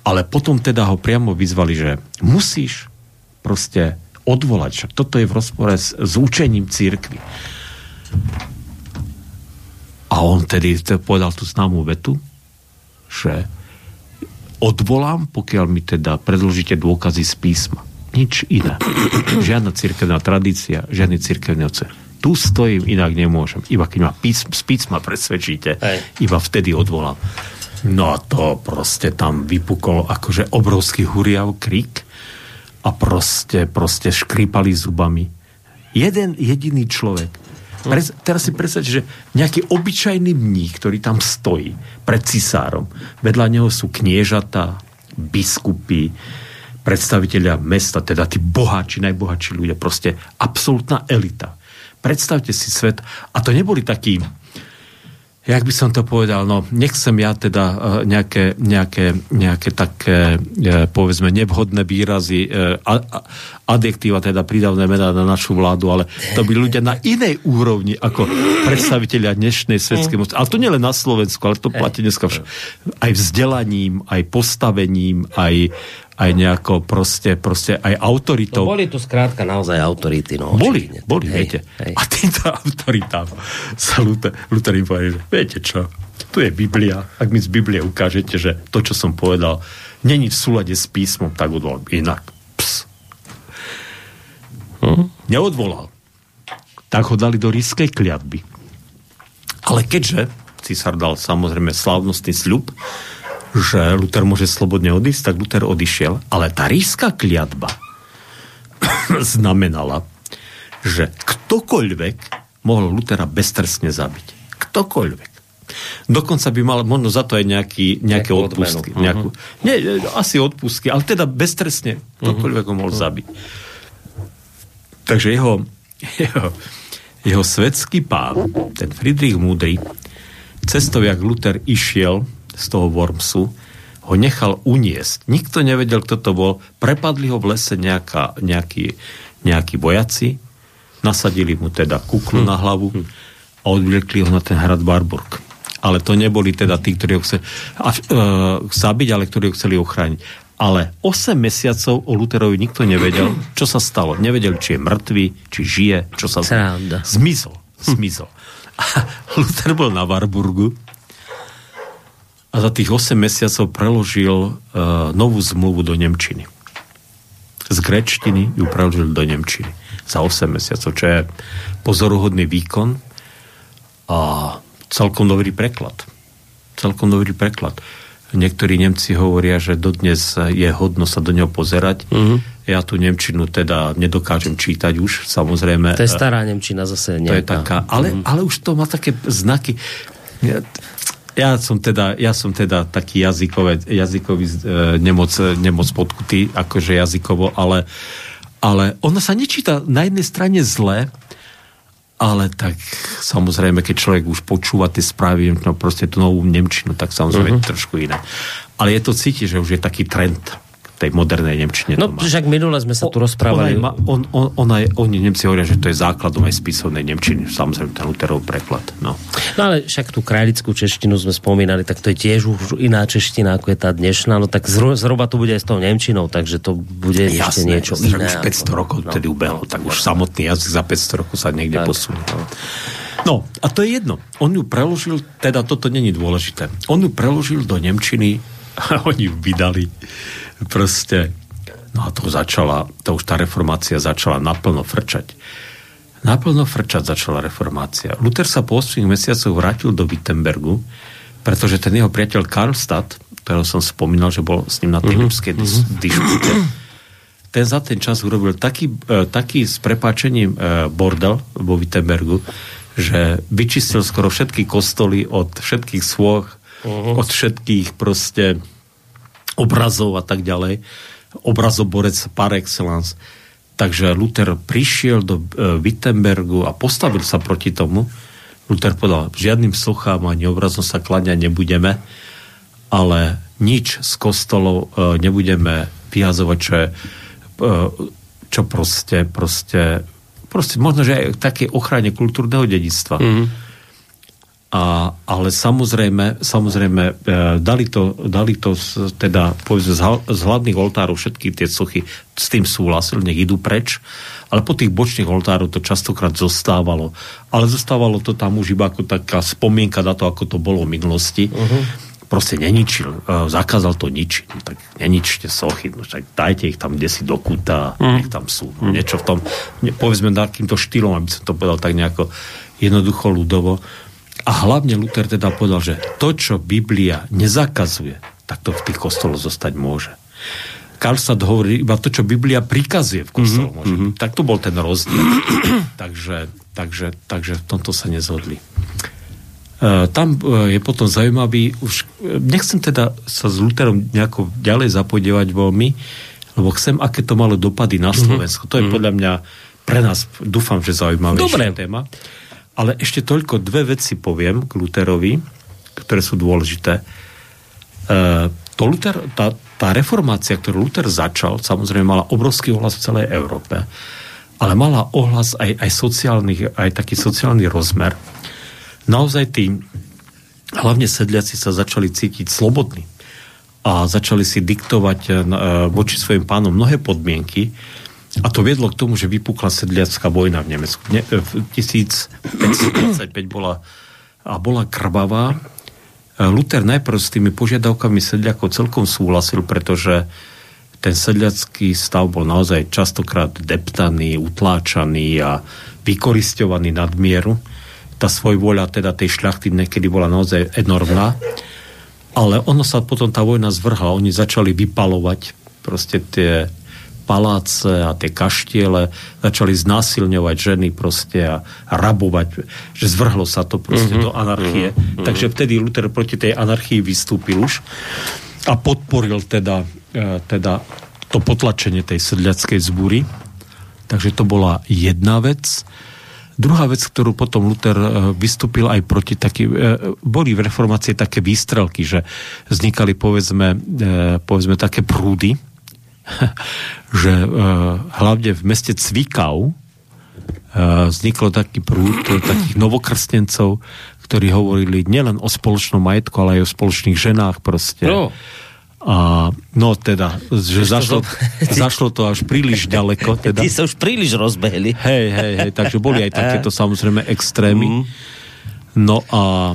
B: ale potom teda ho priamo vyzvali, že musíš proste odvolať. Však toto je v rozpore s, s učením církvy. A on tedy povedal tú známú vetu, že odvolám, pokiaľ mi teda predložíte dôkazy z písma. Nič iné. Žiadna církevná tradícia, žiadny církevný oce. Tu stojím, inak nemôžem. Iba keď ma písm, z písma presvedčíte, Hej. iba vtedy odvolám. No a to proste tam vypukol akože obrovský huriav, krik a proste, proste škrípali zubami. Jeden jediný človek. Pre, teraz si predstavte, že nejaký obyčajný mních, ktorý tam stojí pred cisárom, vedľa neho sú kniežata, biskupy, predstaviteľia mesta, teda tí boháči, najbohatší ľudia, proste absolútna elita. Predstavte si svet, a to neboli takí jak by som to povedal, no nechcem ja teda uh, nejaké, nejaké, nejaké také, uh, povedzme, nevhodné výrazy, uh, adjektíva, teda prídavné mená na našu vládu, ale to by ľudia na inej úrovni ako predstaviteľia dnešnej svetskej moci. Ale to nielen na Slovensku, ale to platí dneska vš- aj vzdelaním, aj postavením, aj, aj nejako proste, proste aj autoritou.
A: No boli tu skrátka naozaj autority. No,
B: boli, očivne. boli, hej, viete. Hej. A týmto autoritám sa Luther, Luther im povedal, že viete čo, tu je Biblia. Ak mi z Biblie ukážete, že to, čo som povedal, není v súlade s písmom, tak odvolám inak. Ps. Hm? Neodvolal. Tak ho dali do rískej kliatby. Ale keďže císar dal samozrejme slávnostný sľub, že Luther môže slobodne odísť, tak Luther odišiel. Ale tá ríska kliatba znamenala, že ktokoľvek mohol Lutera beztrestne zabiť. Ktokoľvek. Dokonca by mal možno za to aj nejaký, nejaké Nejakú odpustky. Uh-huh. Nejakú, nie, asi odpustky, ale teda beztrestne ktokoľvek uh-huh. ho mohol zabiť. Takže jeho, jeho, jeho svetský pán, ten Friedrich Múdry, cestou, jak Luther išiel z toho Wormsu, ho nechal uniesť. Nikto nevedel, kto to bol. Prepadli ho v lese nejaká, nejakí, nejakí vojaci, nasadili mu teda kuklu hm. na hlavu hm. a odvlekli ho na ten hrad Barburg. Ale to neboli teda tí, ktorí ho chceli uh, zabiť, ale ktorí ho chceli ochrániť. Ale 8 mesiacov o Luterovi nikto nevedel, čo sa stalo. Nevedel, či je mŕtvý, či žije, čo sa stalo. Zmizol. Zmizol. A Luther bol na Warburgu a za tých 8 mesiacov preložil uh, novú zmluvu do Nemčiny. Z grečtiny ju preložil do Nemčiny. Za 8 mesiacov, čo je pozoruhodný výkon a celkom dobrý preklad. Celkom dobrý preklad. Niektorí Nemci hovoria, že dodnes je hodno sa do neho pozerať. Uh-huh. Ja tú Nemčinu teda nedokážem čítať už, samozrejme.
A: To je stará Nemčina zase
B: nejaká. To je taká, ale, uh-huh. ale už to má také znaky ja som teda, ja som teda taký jazykové, jazykový e, nemoc, nemoc podkutý, akože jazykovo, ale, ale ona sa nečíta na jednej strane zle, ale tak samozrejme, keď človek už počúva tie správy, no proste tú novú Nemčinu, tak samozrejme uh-huh. trošku iné. Ale je to cítiť, že už je taký trend tej modernej Nemčine.
A: No, však minule sme sa tu rozprávali.
B: On, on, on, on aj, oni Nemci hovoria, že to je základom aj spisovnej Nemčiny. Samozrejme, ten Luterov preklad. No.
A: no ale však tú kráľickú češtinu sme spomínali, tak to je tiež už iná čeština, ako je tá dnešná. No tak zhruba to bude aj s tou Nemčinou, takže to bude Jasné, ešte niečo iné.
B: Už 500 ako, rokov no, tedy ubehlo, tak už samotný jazyk za 500 rokov sa niekde tak, posunie. No. No, a to je jedno. On ju preložil, teda toto není dôležité. On ju preložil do Nemčiny a oni vydali proste, no a to začala, to už tá reformácia začala naplno frčať. naplno frčať začala reformácia. Luther sa po 8 mesiacoch vrátil do Wittenbergu, pretože ten jeho priateľ Karlstadt, ktorého som spomínal, že bol s ním na tej uh-huh. dis- dispute, ten za ten čas urobil taký, uh, taký s prepáčením uh, bordel vo Wittenbergu, že vyčistil skoro všetky kostoly od všetkých svoch, uh-huh. od všetkých proste obrazov a tak ďalej. Obrazoborec par excellence. Takže Luther prišiel do uh, Wittenbergu a postavil sa proti tomu. Luther povedal, žiadnym sochám ani obrazom sa kláňať nebudeme, ale nič z kostolov uh, nebudeme vyhazovať, čo je uh, čo proste, proste, proste možno, že aj také ochrane kultúrneho dedictva. Mm-hmm a, ale samozrejme, samozrejme e, dali, to, dali to z, teda povedzme, z, z oltárov všetky tie sochy s tým súhlasil, nech idú preč, ale po tých bočných oltárov to častokrát zostávalo. Ale zostávalo to tam už iba ako taká spomienka na to, ako to bolo v minulosti. Uh-huh. Proste neničil, e, zakázal to ničiť. No, tak neničte sochy, no, tak dajte ich tam kde si do kúta, uh-huh. nech tam sú. No, niečo v tom, povedzme takýmto štýlom, aby som to povedal tak nejako jednoducho ľudovo a hlavne Luther teda povedal, že to, čo Biblia nezakazuje, tak to v tých kostoloch zostať môže. Karlstad hovorí iba to, čo Biblia prikazuje v kostoloch. Mm-hmm. Môže byť. Tak to bol ten rozdiel. takže, takže, takže v tomto sa nezhodli. E, tam e, je potom zaujímavý, už e, nechcem teda sa s Lutherom nejako ďalej zapodievať veľmi, lebo chcem, aké to malo dopady na mhm. Slovensko. Mm-hmm. To je mhm. podľa mňa pre nás, dúfam, že zaujímavejšia téma. Ale ešte toľko dve veci poviem k Luterovi, ktoré sú dôležité. E, to Luther, tá, tá reformácia, ktorú Luther začal, samozrejme mala obrovský ohlas v celej Európe, ale mala ohlas aj, aj, sociálny, aj taký sociálny rozmer. Naozaj tí, hlavne sedliaci sa začali cítiť slobodní a začali si diktovať e, voči svojim pánom mnohé podmienky, a to viedlo k tomu, že vypukla sedliacká vojna v Nemecku. Ne, v 1525 bola, a bola krvavá. Luther najprv s tými požiadavkami sedliakov celkom súhlasil, pretože ten sedliacký stav bol naozaj častokrát deptaný, utláčaný a vykoristovaný nadmieru. Tá svojvoľa teda tej šľachty niekedy bola naozaj enormná. Ale ono sa potom tá vojna zvrhla. Oni začali vypalovať proste tie paláce a tie kaštiele, začali znásilňovať ženy proste a, a rabovať, že zvrhlo sa to proste mm-hmm. do anarchie. Mm-hmm. Takže vtedy Luther proti tej anarchii vystúpil už a podporil teda, e, teda to potlačenie tej sedľackej zbúry. Takže to bola jedna vec. Druhá vec, ktorú potom Luther e, vystúpil aj proti taký, e, boli v reformácii také výstrelky, že vznikali povedzme, povedzme také prúdy, že uh, hlavne v meste Cvikau uh, vzniklo taký prúd takých novokrstencov, ktorí hovorili nielen o spoločnom majetku, ale aj o spoločných ženách proste. No. A no teda, že zašlo, zašlo to až príliš ďaleko. Teda.
A: Ty sa už príliš rozbehli.
B: Hej, hej, hej, takže boli aj takéto samozrejme extrémy. Mm. No a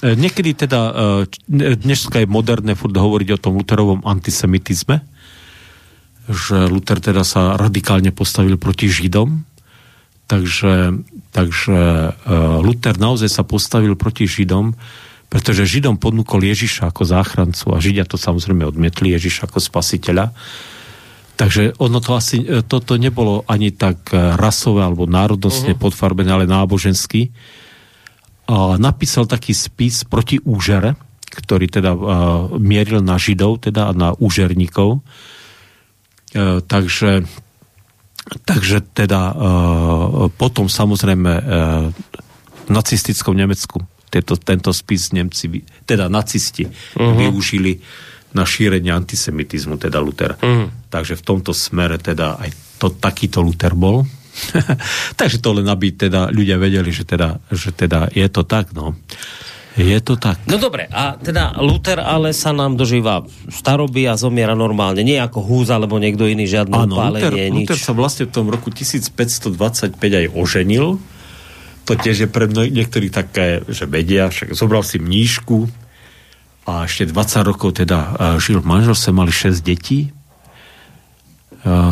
B: e, niekedy teda, dneska je moderné furt hovoriť o tom Lutherovom antisemitizme, že Luther teda sa radikálne postavil proti Židom, takže, takže uh, Luther naozaj sa postavil proti Židom, pretože Židom ponúkol Ježiša ako záchrancu a Židia to samozrejme odmietli Ježiša ako spasiteľa. Takže ono to asi, e, toto nebolo ani tak e, rasové alebo národnostne uh-huh. podfarbené, ale náboženský. A napísal taký spis proti úžere, ktorý teda uh, mieril na Židov, teda na úžerníkov E, takže, takže teda e, potom samozrejme e, v nacistickom Nemecku tieto, tento spis Nemci, teda nacisti uh-huh. využili na šírenie antisemitizmu, teda Luther. Uh-huh. Takže v tomto smere teda aj to, takýto Luther bol. Takže to len aby teda ľudia vedeli, že teda, že teda je to tak, no. Je to tak.
A: No dobre, a teda Luther ale sa nám dožíva staroby a zomiera normálne, nie ako Húz alebo niekto iný, žiadne
B: Áno, Luther, nič. Luther sa vlastne v tom roku 1525 aj oženil. To tiež je pre mnoj, niektorí také, že vedia, však zobral si mníšku a ešte 20 rokov teda žil v manželstve, mali 6 detí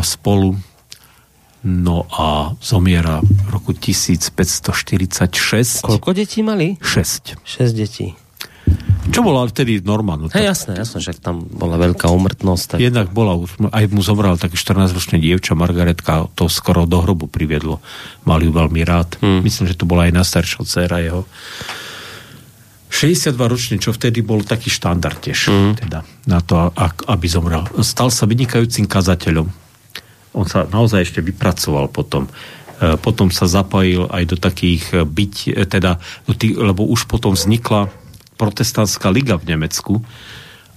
B: spolu. No a zomiera v roku 1546.
A: Koľko detí mali?
B: 6.
A: 6 detí.
B: Čo bola vtedy norma? No,
A: Hej, jasné, jasné, však tam bola veľká umrtnosť. Tak...
B: Jednak bola, aj mu zomrel také 14-ročné dievča, Margaretka, to skoro do hrobu priviedlo. Mal ju veľmi rád. Hmm. Myslím, že to bola aj najstaršia dcera jeho. 62 ročný, čo vtedy bol taký štandard tiež, mm. teda, na to, aby zomrel. Stal sa vynikajúcim kazateľom. On sa naozaj ešte vypracoval potom. E, potom sa zapojil aj do takých byť, e, teda, do tých, lebo už potom vznikla protestantská liga v Nemecku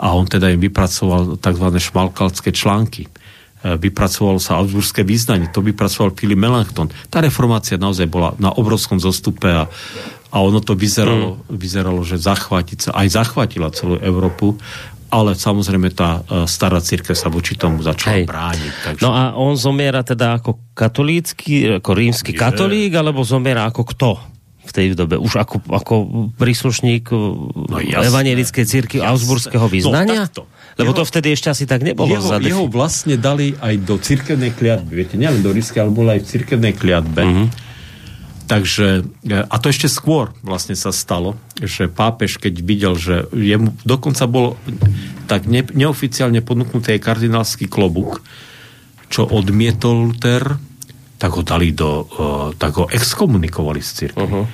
B: a on teda im vypracoval tzv. šmalkalské články. E, vypracovalo sa Augsburské význanie, to vypracoval Filip Melanchthon. Tá reformácia naozaj bola na obrovskom zostupe a, a ono to vyzeralo, mm. vyzeralo že zachváti, aj zachvátila celú Európu ale samozrejme tá uh, stará církev sa voči tomu začala Hej. brániť. Takže...
A: No a on zomiera teda ako katolícky, ako rímsky Je. katolík, alebo zomiera ako kto? v tej dobe? Už ako, ako príslušník no, evangelickej círky Augsburského vyznania? No, Lebo jeho, to vtedy ešte asi tak nebolo.
B: Jeho, jeho vlastne dali aj do církevnej kliatby. Viete, nielen do rísky, ale bolo aj v církevnej kliatbe. Mm-hmm. Takže, a to ešte skôr vlastne sa stalo, že pápež, keď videl, že jemu dokonca bol tak ne, neoficiálne podnúknutý aj kardinálsky klobúk, čo odmietol Luther, tak ho dali do, uh, tak ho exkomunikovali z cirkvi. Uh-huh.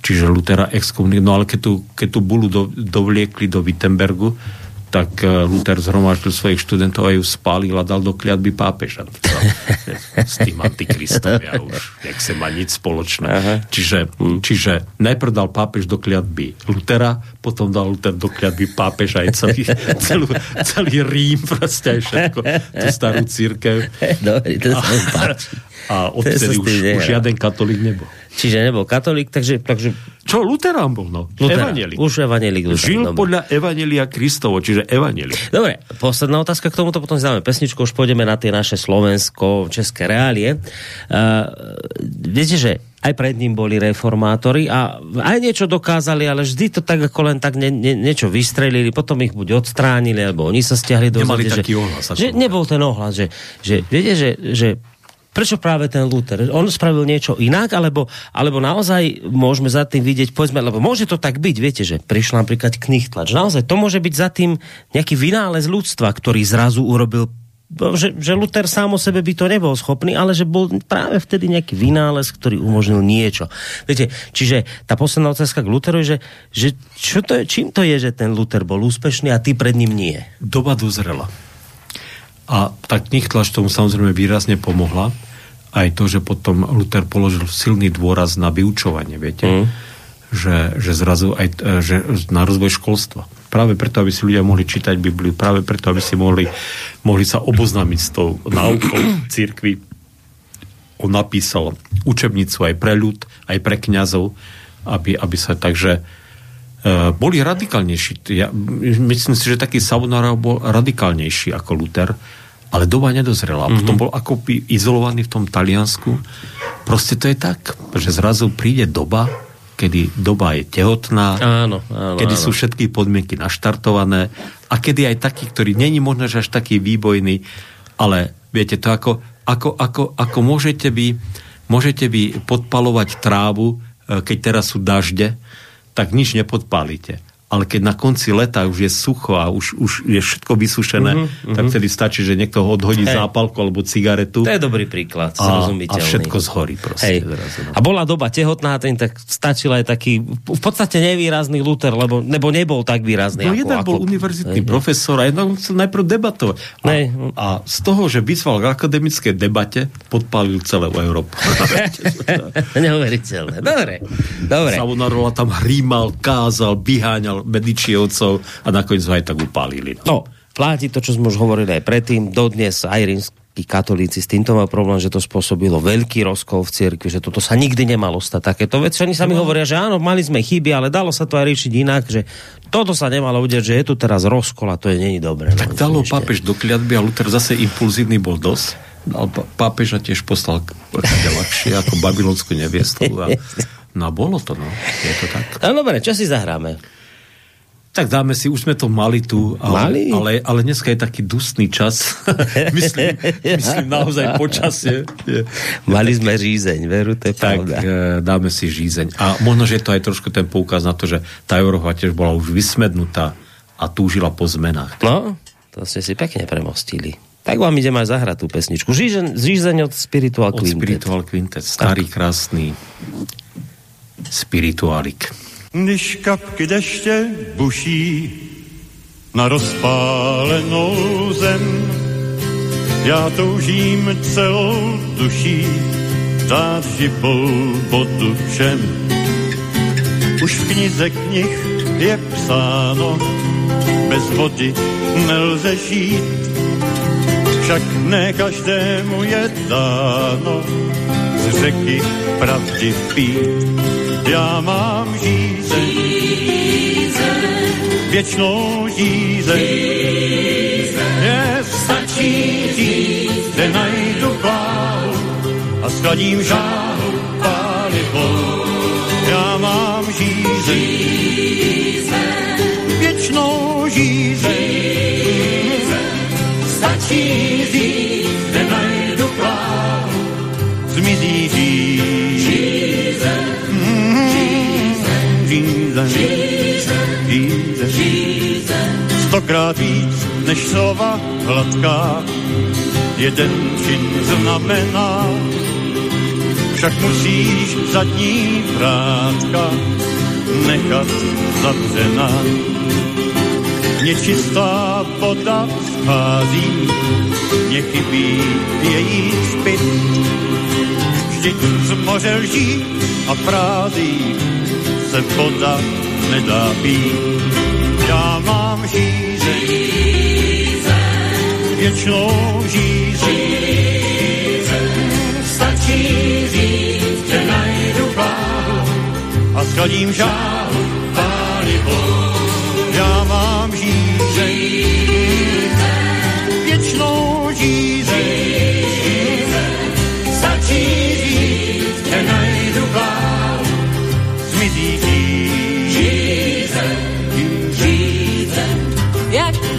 B: Čiže Lutera exkomunikovali, no ale keď tú, keď tú bulu do, dovliekli do Wittenbergu, tak eh, Luther zhromaždil svojich študentov a ju spálil a dal do kliatby pápeža. S tým antikristom ja už nechcem mať nič spoločné. Aha. Čiže, hm. čiže najprv dal pápež do kliatby Lutera, potom dal Luther do kliatby pápeža aj celý, celú, celý Rím, proste aj všetko, tú starú církev.
A: Dobre, to a,
B: a odtedy už, už žiaden katolík nebol.
A: Čiže nebol katolík, takže... takže...
B: Čo Luterán bol, no?
A: Luterán, evanielik. Už evanielik.
B: Luterán, Žil dobre. podľa Evanielia Kristovo, čiže evanielik.
A: Dobre, posledná otázka k tomuto, potom si dáme pesničku, už pôjdeme na tie naše slovensko-české reálie. Uh, viete, že aj pred ním boli reformátori a aj niečo dokázali, ale vždy to tak ako len tak nie, nie, niečo vystrelili, potom ich buď odstránili, alebo oni sa stiahli do
B: Nemali zade, taký že, ohlas.
A: Že nebol ten ohlas, že, že viete, že, že Prečo práve ten Luther? On spravil niečo inak, alebo, alebo naozaj môžeme za tým vidieť, povedzme, lebo môže to tak byť, viete, že prišla napríklad knihtlač. Naozaj to môže byť za tým nejaký vynález ľudstva, ktorý zrazu urobil že, že Luther sám o sebe by to nebol schopný, ale že bol práve vtedy nejaký vynález, ktorý umožnil niečo. Viete, čiže tá posledná otázka k Lutheru že, že čo to je, čím to je, že ten Luther bol úspešný a ty pred ním nie?
B: Doba dozrela. A tá knihtlač tomu samozrejme výrazne pomohla. Aj to, že potom Luther položil silný dôraz na vyučovanie, viete? Mm. Že, že zrazu aj e, že na rozvoj školstva. Práve preto, aby si ľudia mohli čítať Bibliu, práve preto, aby si mohli, mohli sa oboznámiť s tou náukou církvy. On napísal učebnicu aj pre ľud, aj pre kňazov, aby, aby sa takže boli radikálnejší. Ja, myslím si, že taký Savonara bol radikálnejší ako Luther, ale doba nedozrela. Mm-hmm. Potom bol akoby izolovaný v tom Taliansku. Proste to je tak, že zrazu príde doba, kedy doba je tehotná,
A: áno, áno,
B: kedy
A: áno.
B: sú všetky podmienky naštartované a kedy aj taký, ktorý není možno že až taký výbojný, ale viete to ako, ako, ako, ako môžete vy môžete vy podpalovať trávu, e, keď teraz sú dažde, tak nič nepodpálite ale keď na konci leta už je sucho a už, už je všetko vysušené, mm-hmm, tak vtedy stačí, že niekto odhodí hey. zápalku alebo cigaretu.
A: To je dobrý príklad, a,
B: a všetko zhorí proste. Hey. Zrazu,
A: no. A bola doba tehotná, ten tak stačil aj taký v podstate nevýrazný Luther, lebo, nebo nebol tak výrazný.
B: No ako, jednak ako, bol univerzitný hey. profesor a jednak chcel najprv debatovať. A, hey. a z toho, že vyzval k akademickej debate, podpálil celú Európu.
A: Neuveriteľné. Dobre. Dobre.
B: Savonarola tam hrímal, kázal, vyháňal Medičievcov a nakoniec ho aj tak upálili.
A: No. no, platí to, čo sme už hovorili aj predtým. Dodnes aj rímsky katolíci s týmto majú problém, že to spôsobilo veľký rozkol v cirkvi, že toto sa nikdy nemalo stať takéto veci. Oni sami no. hovoria, že áno, mali sme chyby, ale dalo sa to aj riešiť inak, že toto sa nemalo udiať, že je tu teraz rozkol a to je není dobré.
B: Tak no, dalo pápež do kliatby a Luther zase impulzívny bol dosť. Dal pápeža tiež poslal ľahšie ako babylonskú neviestu. A, no bolo to, no. Je to tak.
A: No dobre, čo si zahráme?
B: Tak dáme si, už sme to mali tu, ale,
A: Mali?
B: ale, ale dneska je taký dusný čas. myslím, myslím naozaj počasie.
A: Mali sme řízeň, veru, to je
B: Tak
A: pravda.
B: e, dáme si žízeň. A možno, že je to aj trošku ten poukaz na to, že tá Európa tiež bola už vysmednutá a túžila po zmenách.
A: No, to ste si pekne premostili. Tak vám idem aj zahrať tú pesničku. Žízeň, žízeň od Spiritual
B: Od
A: Quintet.
B: Spiritual Quintet. Starý, krásny spirituálik.
C: Když kapky deště buší na rozpálenou zem, já toužím celou duší dát živou vodu všem. Už v knize knih je psáno, bez vody nelze žít, však ne každému je dáno řeky pravdy pít. Já mám žízeň, věčnou žízeň, je stačí říct, kde najdu plávu a skladím žáhu pálivou. Já mám žízeň, věčnou žízeň, stačí říct, zmizí žízeň. Žízeň, žízeň, stokrát víc než slova hladká, jeden čin znamená, však musíš zadní vrátka nechat zavřená. Nečistá voda schází, mně chybí její zpět. Vždyť z moře lží a frází se voda nedá pít. Já mám žízeň, věčnou žízeň. Stačí říct, že najdu plávu a skladím žáhu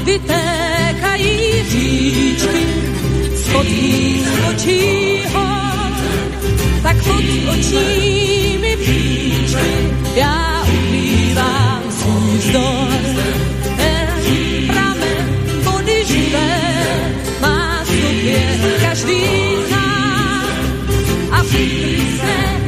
D: vytékají říčky spod mých očí hor, tak pod očími příčky já ukrývám svůj vzdor. Ten pramen vody živé má každý z nás a vytrhne jak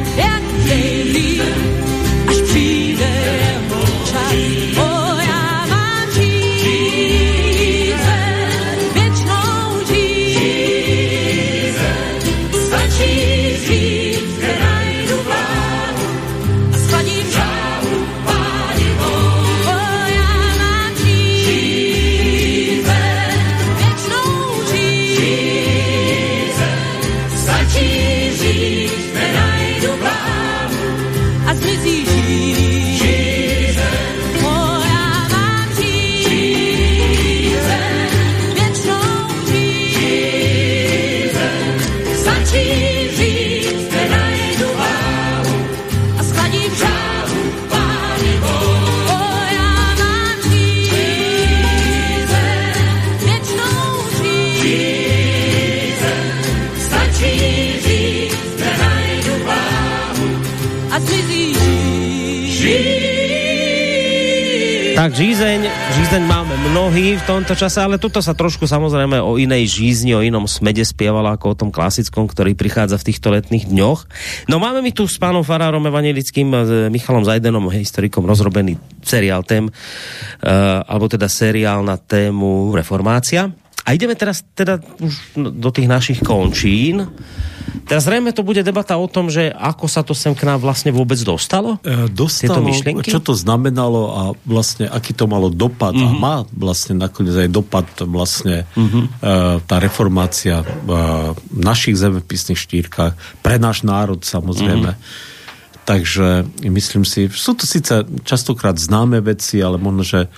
A: tomto čase, ale tuto sa trošku samozrejme o inej žízni, o inom smede spievala ako o tom klasickom, ktorý prichádza v týchto letných dňoch. No máme mi tu s pánom Farárom Evangelickým, s Michalom Zajdenom, historikom, rozrobený seriál tém, uh, alebo teda seriál na tému reformácia. A ideme teraz teda už do tých našich končín. Teraz zrejme to bude debata o tom, že ako sa to sem k nám vlastne vôbec dostalo?
B: E,
A: Tieto
B: dostalo,
A: myšlienky?
B: čo to znamenalo a vlastne aký to malo dopad
A: Mhm.
B: mm-hmm. a má vlastne nakoniec aj dopad vlastne mm-hmm. uh, tá reformácia uh, v našich zemepisných štírkach pre náš národ samozrejme. Mm-hmm. Takže myslím si, sú to síce častokrát známe veci, ale možno, že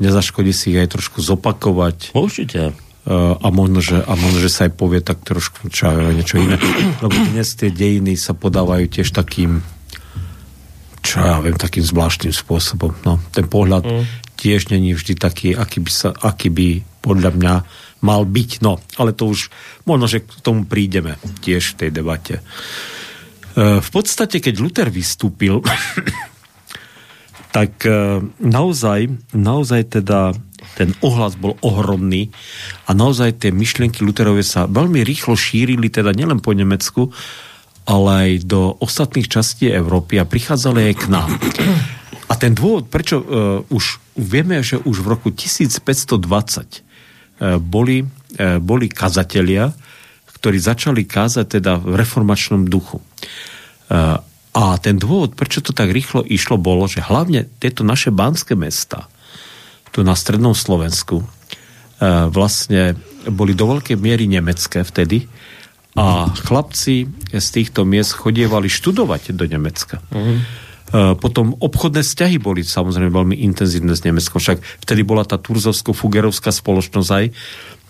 B: nezaškodí si ich aj trošku zopakovať.
A: Určite.
B: Uh, a možno, že, a možno, že sa aj povie tak trošku čo, niečo iné. Lebo dnes tie dejiny sa podávajú tiež takým čo ja viem, takým zvláštnym spôsobom. No, ten pohľad mm. tiež není vždy taký, aký by, sa, aký by podľa mňa mal byť. No, ale to už možno, že k tomu prídeme tiež v tej debate. E, v podstate, keď Luther vystúpil, tak e, naozaj, naozaj teda ten ohlas bol ohromný a naozaj tie myšlienky Luterovie sa veľmi rýchlo šírili, teda nielen po Nemecku, ale aj do ostatných častí Európy a prichádzali aj k nám. A ten dôvod, prečo uh, už vieme, že už v roku 1520 uh, boli, uh, boli kazatelia, ktorí začali kázať teda v reformačnom duchu. Uh, a ten dôvod, prečo to tak rýchlo išlo, bolo, že hlavne tieto naše banské mesta, tu na strednom Slovensku, uh, vlastne boli do veľkej miery nemecké vtedy a chlapci z týchto miest chodievali študovať do Nemecka. Uh-huh. Potom obchodné vzťahy boli samozrejme veľmi intenzívne s Nemeckom, však vtedy bola tá turzovsko-fugerovská spoločnosť aj,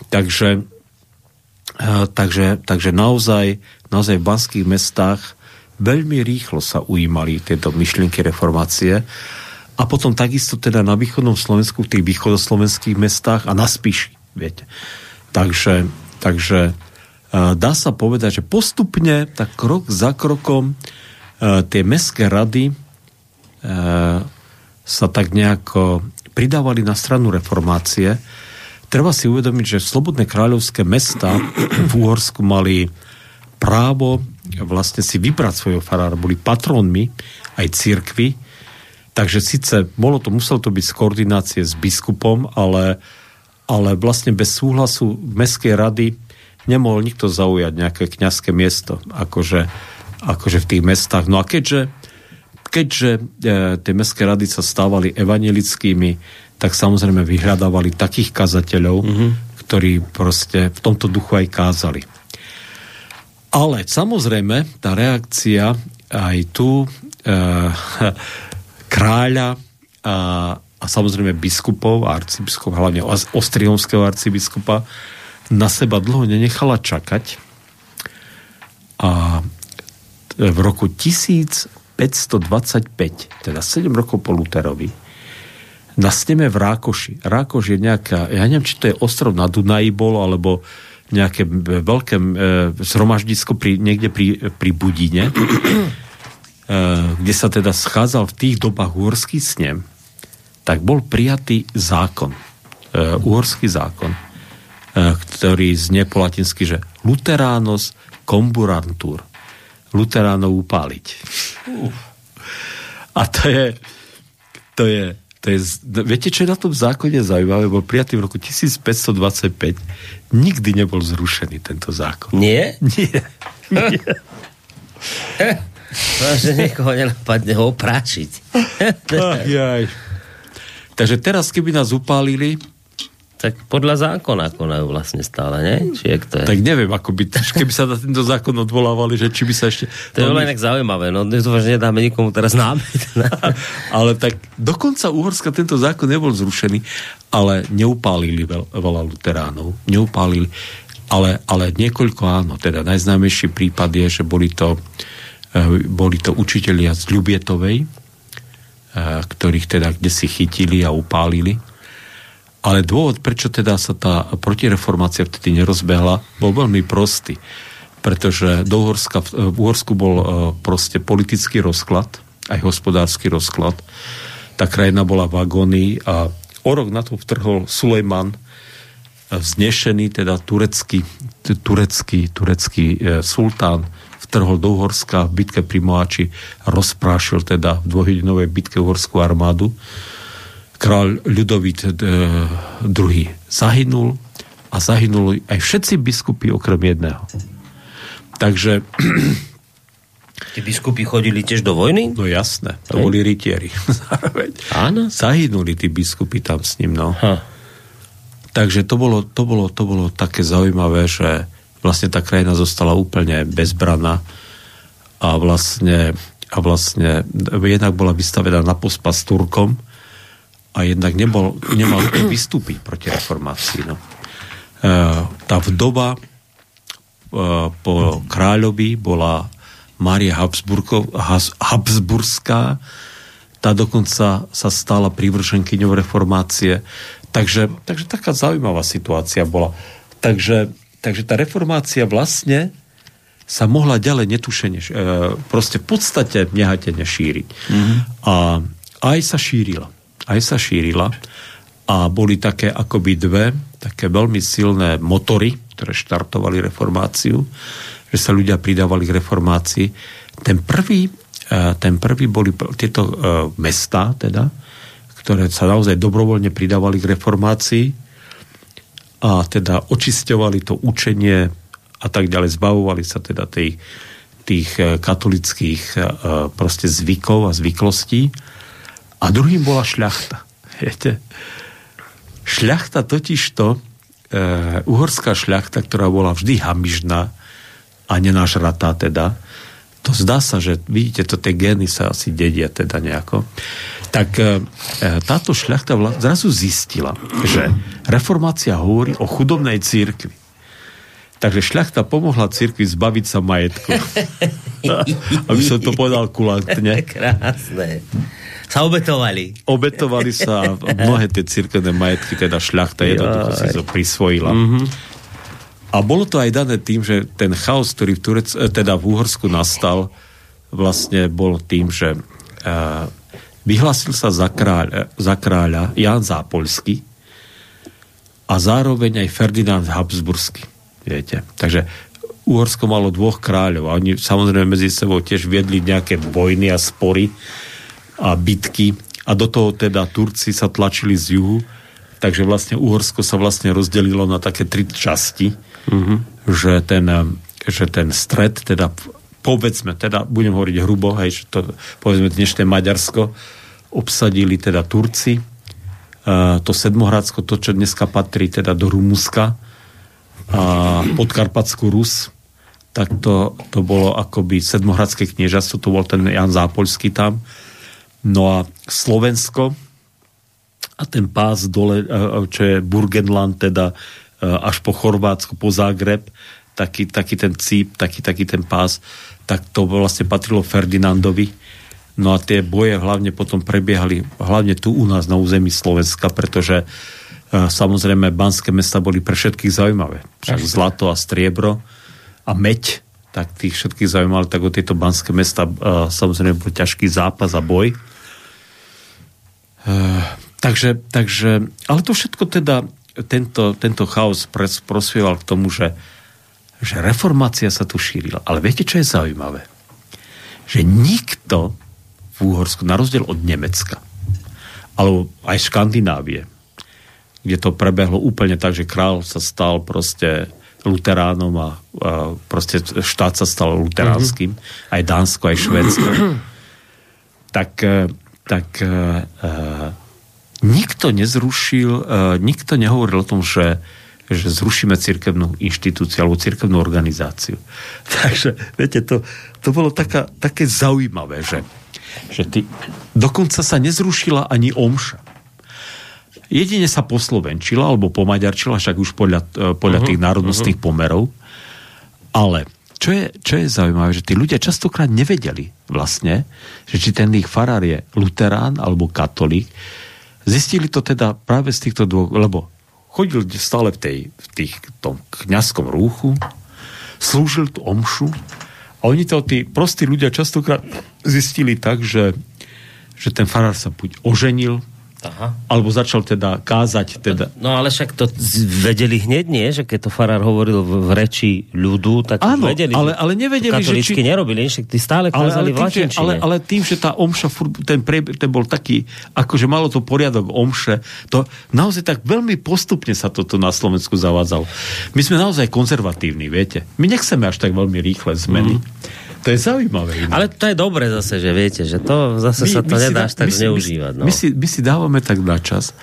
B: takže, e, takže, takže naozaj, naozaj v banských mestách veľmi rýchlo sa ujímali tieto myšlienky reformácie a potom takisto teda na východnom Slovensku, v tých východoslovenských mestách a na Spiši, viete. Takže, takže e, dá sa povedať, že postupne, tak krok za krokom, e, tie mestské rady E, sa tak nejako pridávali na stranu reformácie. Treba si uvedomiť, že slobodné kráľovské mesta v Úhorsku mali právo vlastne si vybrať svojho farára, boli patrónmi aj církvy, takže síce bolo to, muselo to byť z koordinácie s biskupom, ale, ale vlastne bez súhlasu Mestskej rady nemohol nikto zaujať nejaké kňazské miesto, akože, akože v tých mestách. No a keďže keďže e, tie mestské rady sa stávali evangelickými, tak samozrejme vyhľadávali takých kazateľov, mm-hmm. ktorí proste v tomto duchu aj kázali. Ale samozrejme, tá reakcia aj tu e, kráľa a, a samozrejme biskupov, arcibiskupov, hlavne ostriomského arcibiskupa, na seba dlho nenechala čakať. A v roku 1000 525, teda 7 rokov po Luterovi, na sneme v Rákoši. Rákoš je nejaká, ja neviem, či to je ostrov na Dunaji bolo, alebo nejaké veľké e, zhromaždisko pri, niekde pri, pri Budine, kde sa teda schádzal v tých dobách uhorský snem, tak bol prijatý zákon, e, uhorský zákon, e, ktorý znie po latinsky, že Luterános comburantur luteránov upáliť. A to je, to je, to je, viete, čo je na tom zákone zaujímavé? Bol prijatý v roku 1525. Nikdy nebol zrušený tento zákon.
A: Nie?
B: Nie. Nie.
A: No, že niekoho nenapadne ho opráčiť.
B: Ach, jaj. Takže teraz, keby nás upálili,
A: tak podľa zákona konajú vlastne stále, nie? Či jak to je?
B: Tak neviem, ako by, keby sa na tento zákon odvolávali, že či by sa ešte...
A: To je len zaujímavé, no dúfam, že nedáme nikomu teraz námet.
B: ale tak dokonca Uhorska tento zákon nebol zrušený, ale neupálili veľ, veľa luteránov. Neupálili, ale, ale niekoľko áno. Teda najznámejší prípad je, že boli to, eh, boli to učitelia z Ľubietovej, eh, ktorých teda kde si chytili a upálili ale dôvod, prečo teda sa tá protireformácia vtedy nerozbehla, bol veľmi prostý. Pretože do Uhorska, v Uhorsku bol e, proste politický rozklad, aj hospodársky rozklad. Tá krajina bola v agónii a o rok na to vtrhol Sulejman, vznešený, teda turecký, turecký, turecký sultán, vtrhol do Uhorska v bitke pri Moači, rozprášil teda v dvojhodinovej bitke uhorskú armádu král Ľudovít II eh, zahynul a zahynuli aj všetci biskupy okrem jedného. Takže...
A: Tí biskupy chodili tiež do vojny?
B: No jasné, to Hej. boli rytieri.
A: Áno?
B: Zahynuli tí biskupy tam s ním, no.
A: Ha.
B: Takže to bolo, to, bolo, to bolo také zaujímavé, že vlastne tá krajina zostala úplne bezbraná a vlastne, a vlastne jednak bola vystavená na pospas Turkom, a jednak nebol, nemal vystúpiť proti reformácii. No. E, tá vdoba e, po kráľovi bola Mária Habsburská, tá dokonca sa stala prívrženkyňou reformácie. Takže, takže taká zaujímavá situácia bola. Takže, takže tá reformácia vlastne sa mohla ďalej netušene, e, proste v podstate nehatene šíriť. Mm-hmm. A aj sa šírila. Aj sa šírila. A boli také akoby dve, také veľmi silné motory, ktoré štartovali reformáciu, že sa ľudia pridávali k reformácii. Ten prvý, e, ten prvý boli tieto e, mesta, teda, ktoré sa naozaj dobrovoľne pridávali k reformácii a teda očisťovali to učenie a tak ďalej, zbavovali sa teda tej, tých e, katolických proste zvykov a zvyklostí. A druhým bola šľachta. Viete? Šľachta totižto, e, uhorská šľachta, ktorá bola vždy hamižná a nenažratá teda, to zdá sa, že vidíte, to tie gény sa asi dedia teda nejako, tak e, e táto šľachta zrazu zistila, že reformácia hovorí o chudobnej církvi. Takže šľachta pomohla církvi zbaviť sa majetku. Aby som to povedal kulantne.
A: Krásne sa obetovali.
B: Obetovali sa mnohé tie církevné majetky, teda šľachta jednoducho si to prisvojila. Mm-hmm. A bolo to aj dané tým, že ten chaos, ktorý v, Turec, eh, teda v Úhorsku nastal, vlastne bol tým, že uh, vyhlasil sa za, kráľa, za kráľa Jan Zápolsky a zároveň aj Ferdinand Habsbursky. Viete? Takže Úhorsko malo dvoch kráľov a oni samozrejme medzi sebou tiež viedli nejaké vojny a spory a bitky a do toho teda Turci sa tlačili z juhu, takže vlastne Uhorsko sa vlastne rozdelilo na také tri časti, mm-hmm. že, ten, že ten stred, teda povedzme, teda budem hovoriť hrubo, hej, že to, povedzme dnešné Maďarsko, obsadili teda Turci, uh, to Sedmohradsko, to, čo dneska patrí teda do Rumúska, a podkarpatskú Rus, tak to, to bolo akoby sedmohradské kniežastvo, to bol ten Jan Zápolský tam, No a Slovensko a ten pás dole, e, e, čo je Burgenland, teda e, až po Chorvátsku, po Zagreb, taký, taký ten cíp, taký, taký ten pás, tak to vlastne patrilo Ferdinandovi. No a tie boje hlavne potom prebiehali hlavne tu u nás na území Slovenska, pretože samozrejme banské mesta boli pre všetkých zaujímavé. Však zlato a striebro a meď, tak tých všetkých zaujímali, tak o tieto banské mesta samozrejme bol ťažký zápas a boj. Eh, takže, takže, ale to všetko teda, tento, tento chaos prosvieval k tomu, že, že reformácia sa tu šírila. Ale viete, čo je zaujímavé? Že nikto v Úhorsku, na rozdiel od Nemecka, alebo aj Škandinávie, kde to prebehlo úplne tak, že král sa stal proste luteránom a, a proste štát sa stal luteránskym, mm-hmm. aj Dánsko, aj Švedsko, tak eh, tak uh, nikto nezrušil, uh, nikto nehovoril o tom, že, že zrušíme cirkevnú inštitúciu alebo cirkevnú organizáciu. Takže, viete, to, to bolo taká, také zaujímavé, že, že ty, dokonca sa nezrušila ani omša. Jedine sa poslovenčila alebo pomaďarčila, však už podľa, podľa uh-huh, tých národnostných uh-huh. pomerov, ale čo je, čo je zaujímavé, že tí ľudia častokrát nevedeli vlastne, že či ten ich farár je luterán alebo katolík. Zistili to teda práve z týchto dvoch, lebo chodil stále v, tej, v tých, tom kňazskom rúchu, slúžil tú omšu a oni to, tí prostí ľudia častokrát zistili tak, že, že ten farár sa buď oženil, Aha. Alebo začal teda kázať. Teda.
A: No ale však to vedeli hneď, nie? Že keď to farár hovoril v, v reči ľudu, tak
B: Áno,
A: vedeli,
B: ale, ale nevedeli,
A: že či... nerobili, však tí stále kázali ale, ale v
B: tým, že, ale, ale tým, že tá omša, ten, pre, ten bol taký, akože malo to poriadok omše, to naozaj tak veľmi postupne sa toto na Slovensku zavádzalo. My sme naozaj konzervatívni, viete. My nechceme až tak veľmi rýchle zmeny. Mm. To je zaujímavé.
A: Iné. Ale to je dobre zase, že viete, že to zase my, sa to nedá až tak my zneužívať.
B: No. My, si, my si dávame tak na čas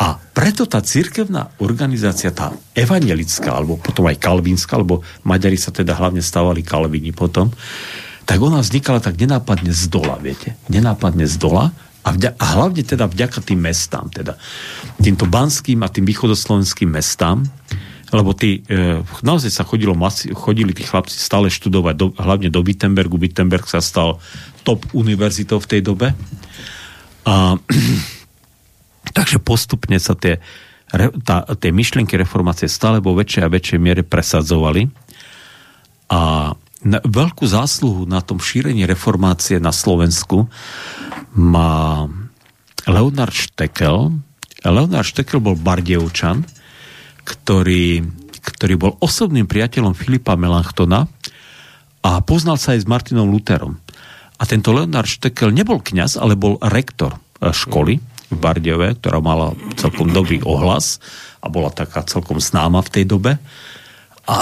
B: a preto tá cirkevná organizácia, tá evangelická, alebo potom aj kalvínska, alebo Maďari sa teda hlavne stávali kalvíni potom, tak ona vznikala tak nenápadne z dola, viete. Nenápadne z dola a, vďa, a hlavne teda vďaka tým mestám, teda týmto banským a tým východoslovenským mestám, lebo tí, e, naozaj sa chodilo masi, chodili tí chlapci stále študovať, do, hlavne do Wittenbergu. Wittenberg sa stal top univerzitou v tej dobe. A, takže postupne sa tie, re- tá, tie myšlienky reformácie stále vo väčšej a väčšej miere presadzovali. A na, veľkú zásluhu na tom šírení reformácie na Slovensku má Leonard Štekel. Leonard Štekel bol Bardejovčan, ktorý, ktorý bol osobným priateľom Filipa Melanchtona a poznal sa aj s Martinom Lutherom. A tento Leonard Štekel nebol kňaz, ale bol rektor e, školy v Bardejove, ktorá mala celkom dobrý ohlas a bola taká celkom známa v tej dobe. A,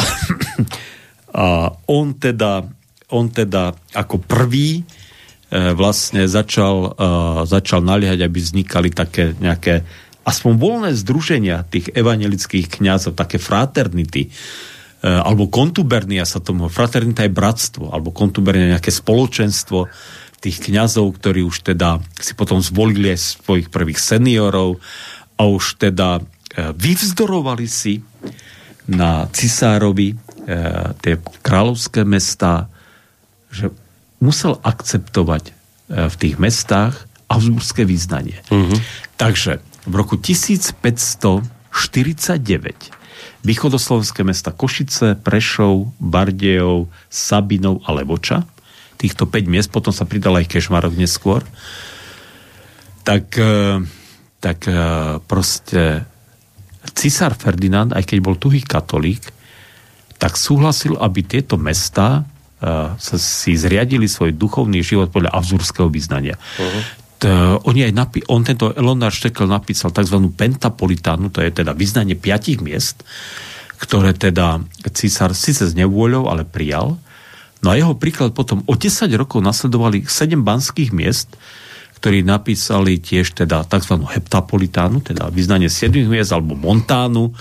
B: a on, teda, on teda ako prvý e, vlastne začal, e, začal naliehať, aby vznikali také nejaké aspoň voľné združenia tých evangelických kňazov, také fraternity, E, alebo kontubernia sa tomu, fraternita je bratstvo, alebo kontubernia nejaké spoločenstvo tých kňazov, ktorí už teda si potom zvolili aj svojich prvých seniorov a už teda e, vyvzdorovali si na cisárovi e, tie kráľovské mesta, že musel akceptovať v tých mestách Habsburské význanie. Uh-huh. Takže v roku 1549 východoslovenské mesta Košice, Prešov, Bardejov, Sabinov a Levoča. Týchto 5 miest, potom sa pridal aj Kešmarok neskôr. Tak, e, tak e, proste cisár Ferdinand, aj keď bol tuhý katolík, tak súhlasil, aby tieto mesta sa si zriadili svoj duchovný život podľa avzurského vyznania. Uh-huh. Uh, oni aj napi- on tento Elonár Štekel napísal tzv. pentapolitánu, to je teda vyznanie piatich miest, ktoré teda císar síce s nevôľou, ale prijal. No a jeho príklad potom o 10 rokov nasledovali 7 banských miest, ktorí napísali tiež teda tzv. heptapolitánu, teda vyznanie 7 miest, alebo Montánu,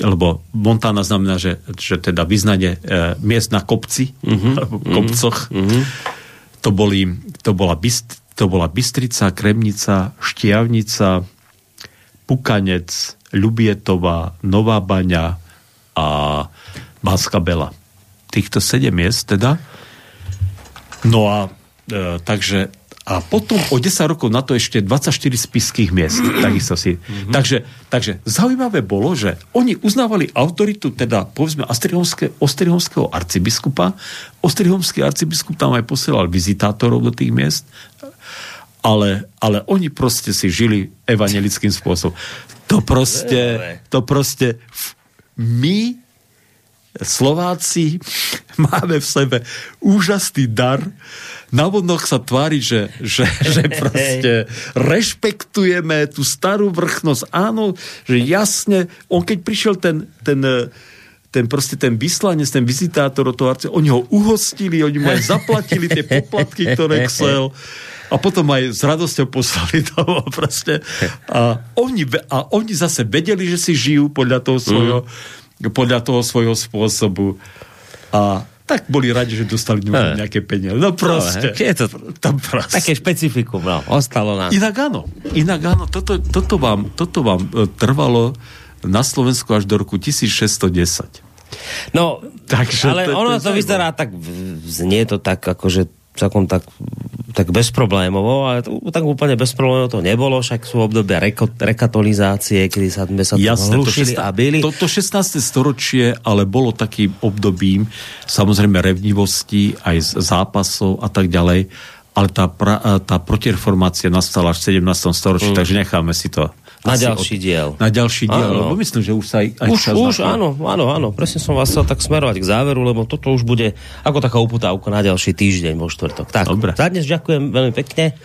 B: lebo Montána znamená, že, že teda vyznanie e, miest na kopci, uh-huh, alebo kopcoch. Uh-huh. To, boli, to bola Bist, to bola Bystrica, Kremnica, Štiavnica, Pukanec, Ľubietová, Nová Baňa a Banská Bela. Týchto sedem miest teda. No a e, takže a potom o 10 rokov na to ešte 24 spiských miest. Takisto si. Mm-hmm. Takže, takže zaujímavé bolo, že oni uznávali autoritu teda povedzme Ostrihomského arcibiskupa. Ostrihomský arcibiskup tam aj posielal vizitátorov do tých miest ale, ale oni proste si žili evangelickým spôsobom. To proste, to proste my Slováci máme v sebe úžasný dar. Navodnok sa tvári, že, že, že proste rešpektujeme tú starú vrchnosť. Áno, že jasne, on keď prišiel ten, ten ten proste ten vyslanec, ten vizitátor od toho oni ho uhostili, oni mu aj zaplatili tie poplatky, ktoré chcel a potom aj s radosťou poslali to proste. A oni, a oni zase vedeli, že si žijú podľa toho svojho, mm. podľa toho svojho spôsobu. A tak boli radi, že dostali no. nejaké peniaze. No proste.
A: No, je to, to proste. Také špecifikum, no. Ostalo nám.
B: Inak áno. Inak áno. Toto, toto, vám, toto vám e, trvalo na Slovensku až do roku 1610.
A: No, Takže ale to, ono to, to vyzerá tak, znie to tak, akože celkom tak, tak bezproblémovo, ale to, tak úplne bezproblémovo to nebolo, však sú obdobia reko, rekatolizácie, kedy sa, sme sa
B: Jasné, to, a byli. Toto 16. storočie ale bolo takým obdobím samozrejme revnivosti, aj zápasov a tak ďalej, ale tá, pra, tá protireformácia nastala až v 17. storočí, mm. takže necháme si to
A: na ďalší od, diel.
B: Na ďalší diel, áno. lebo myslím, že už sa aj, aj
A: už, čas už áno, áno, áno, presne som vás chcel tak smerovať k záveru, lebo toto už bude ako taká uputávka na ďalší týždeň vo štvrtok. Tak, Dobre. za dnes ďakujem veľmi pekne.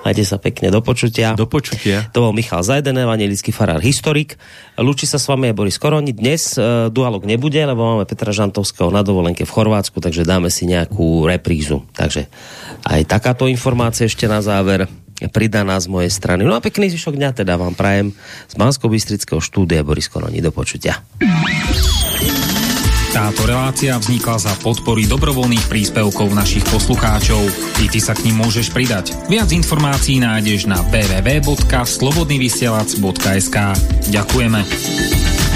A: Majte sa pekne do počutia.
B: Do počutia.
A: To bol Michal Zajden, evangelický farár, historik. Lúči sa s vami aj Boris Koroni. Dnes uh, dualog nebude, lebo máme Petra Žantovského na dovolenke v Chorvátsku, takže dáme si nejakú reprízu. Takže aj takáto informácia ešte na záver pridaná z mojej strany. No a pekný zvyšok dňa teda vám prajem z bansko bystrického štúdia Boris Koroni. Do počutia.
E: Táto relácia vznikla za podpory dobrovoľných príspevkov našich poslucháčov. I ty sa k ním môžeš pridať. Viac informácií nájdeš na www.slobodnyvysielac.sk Ďakujeme.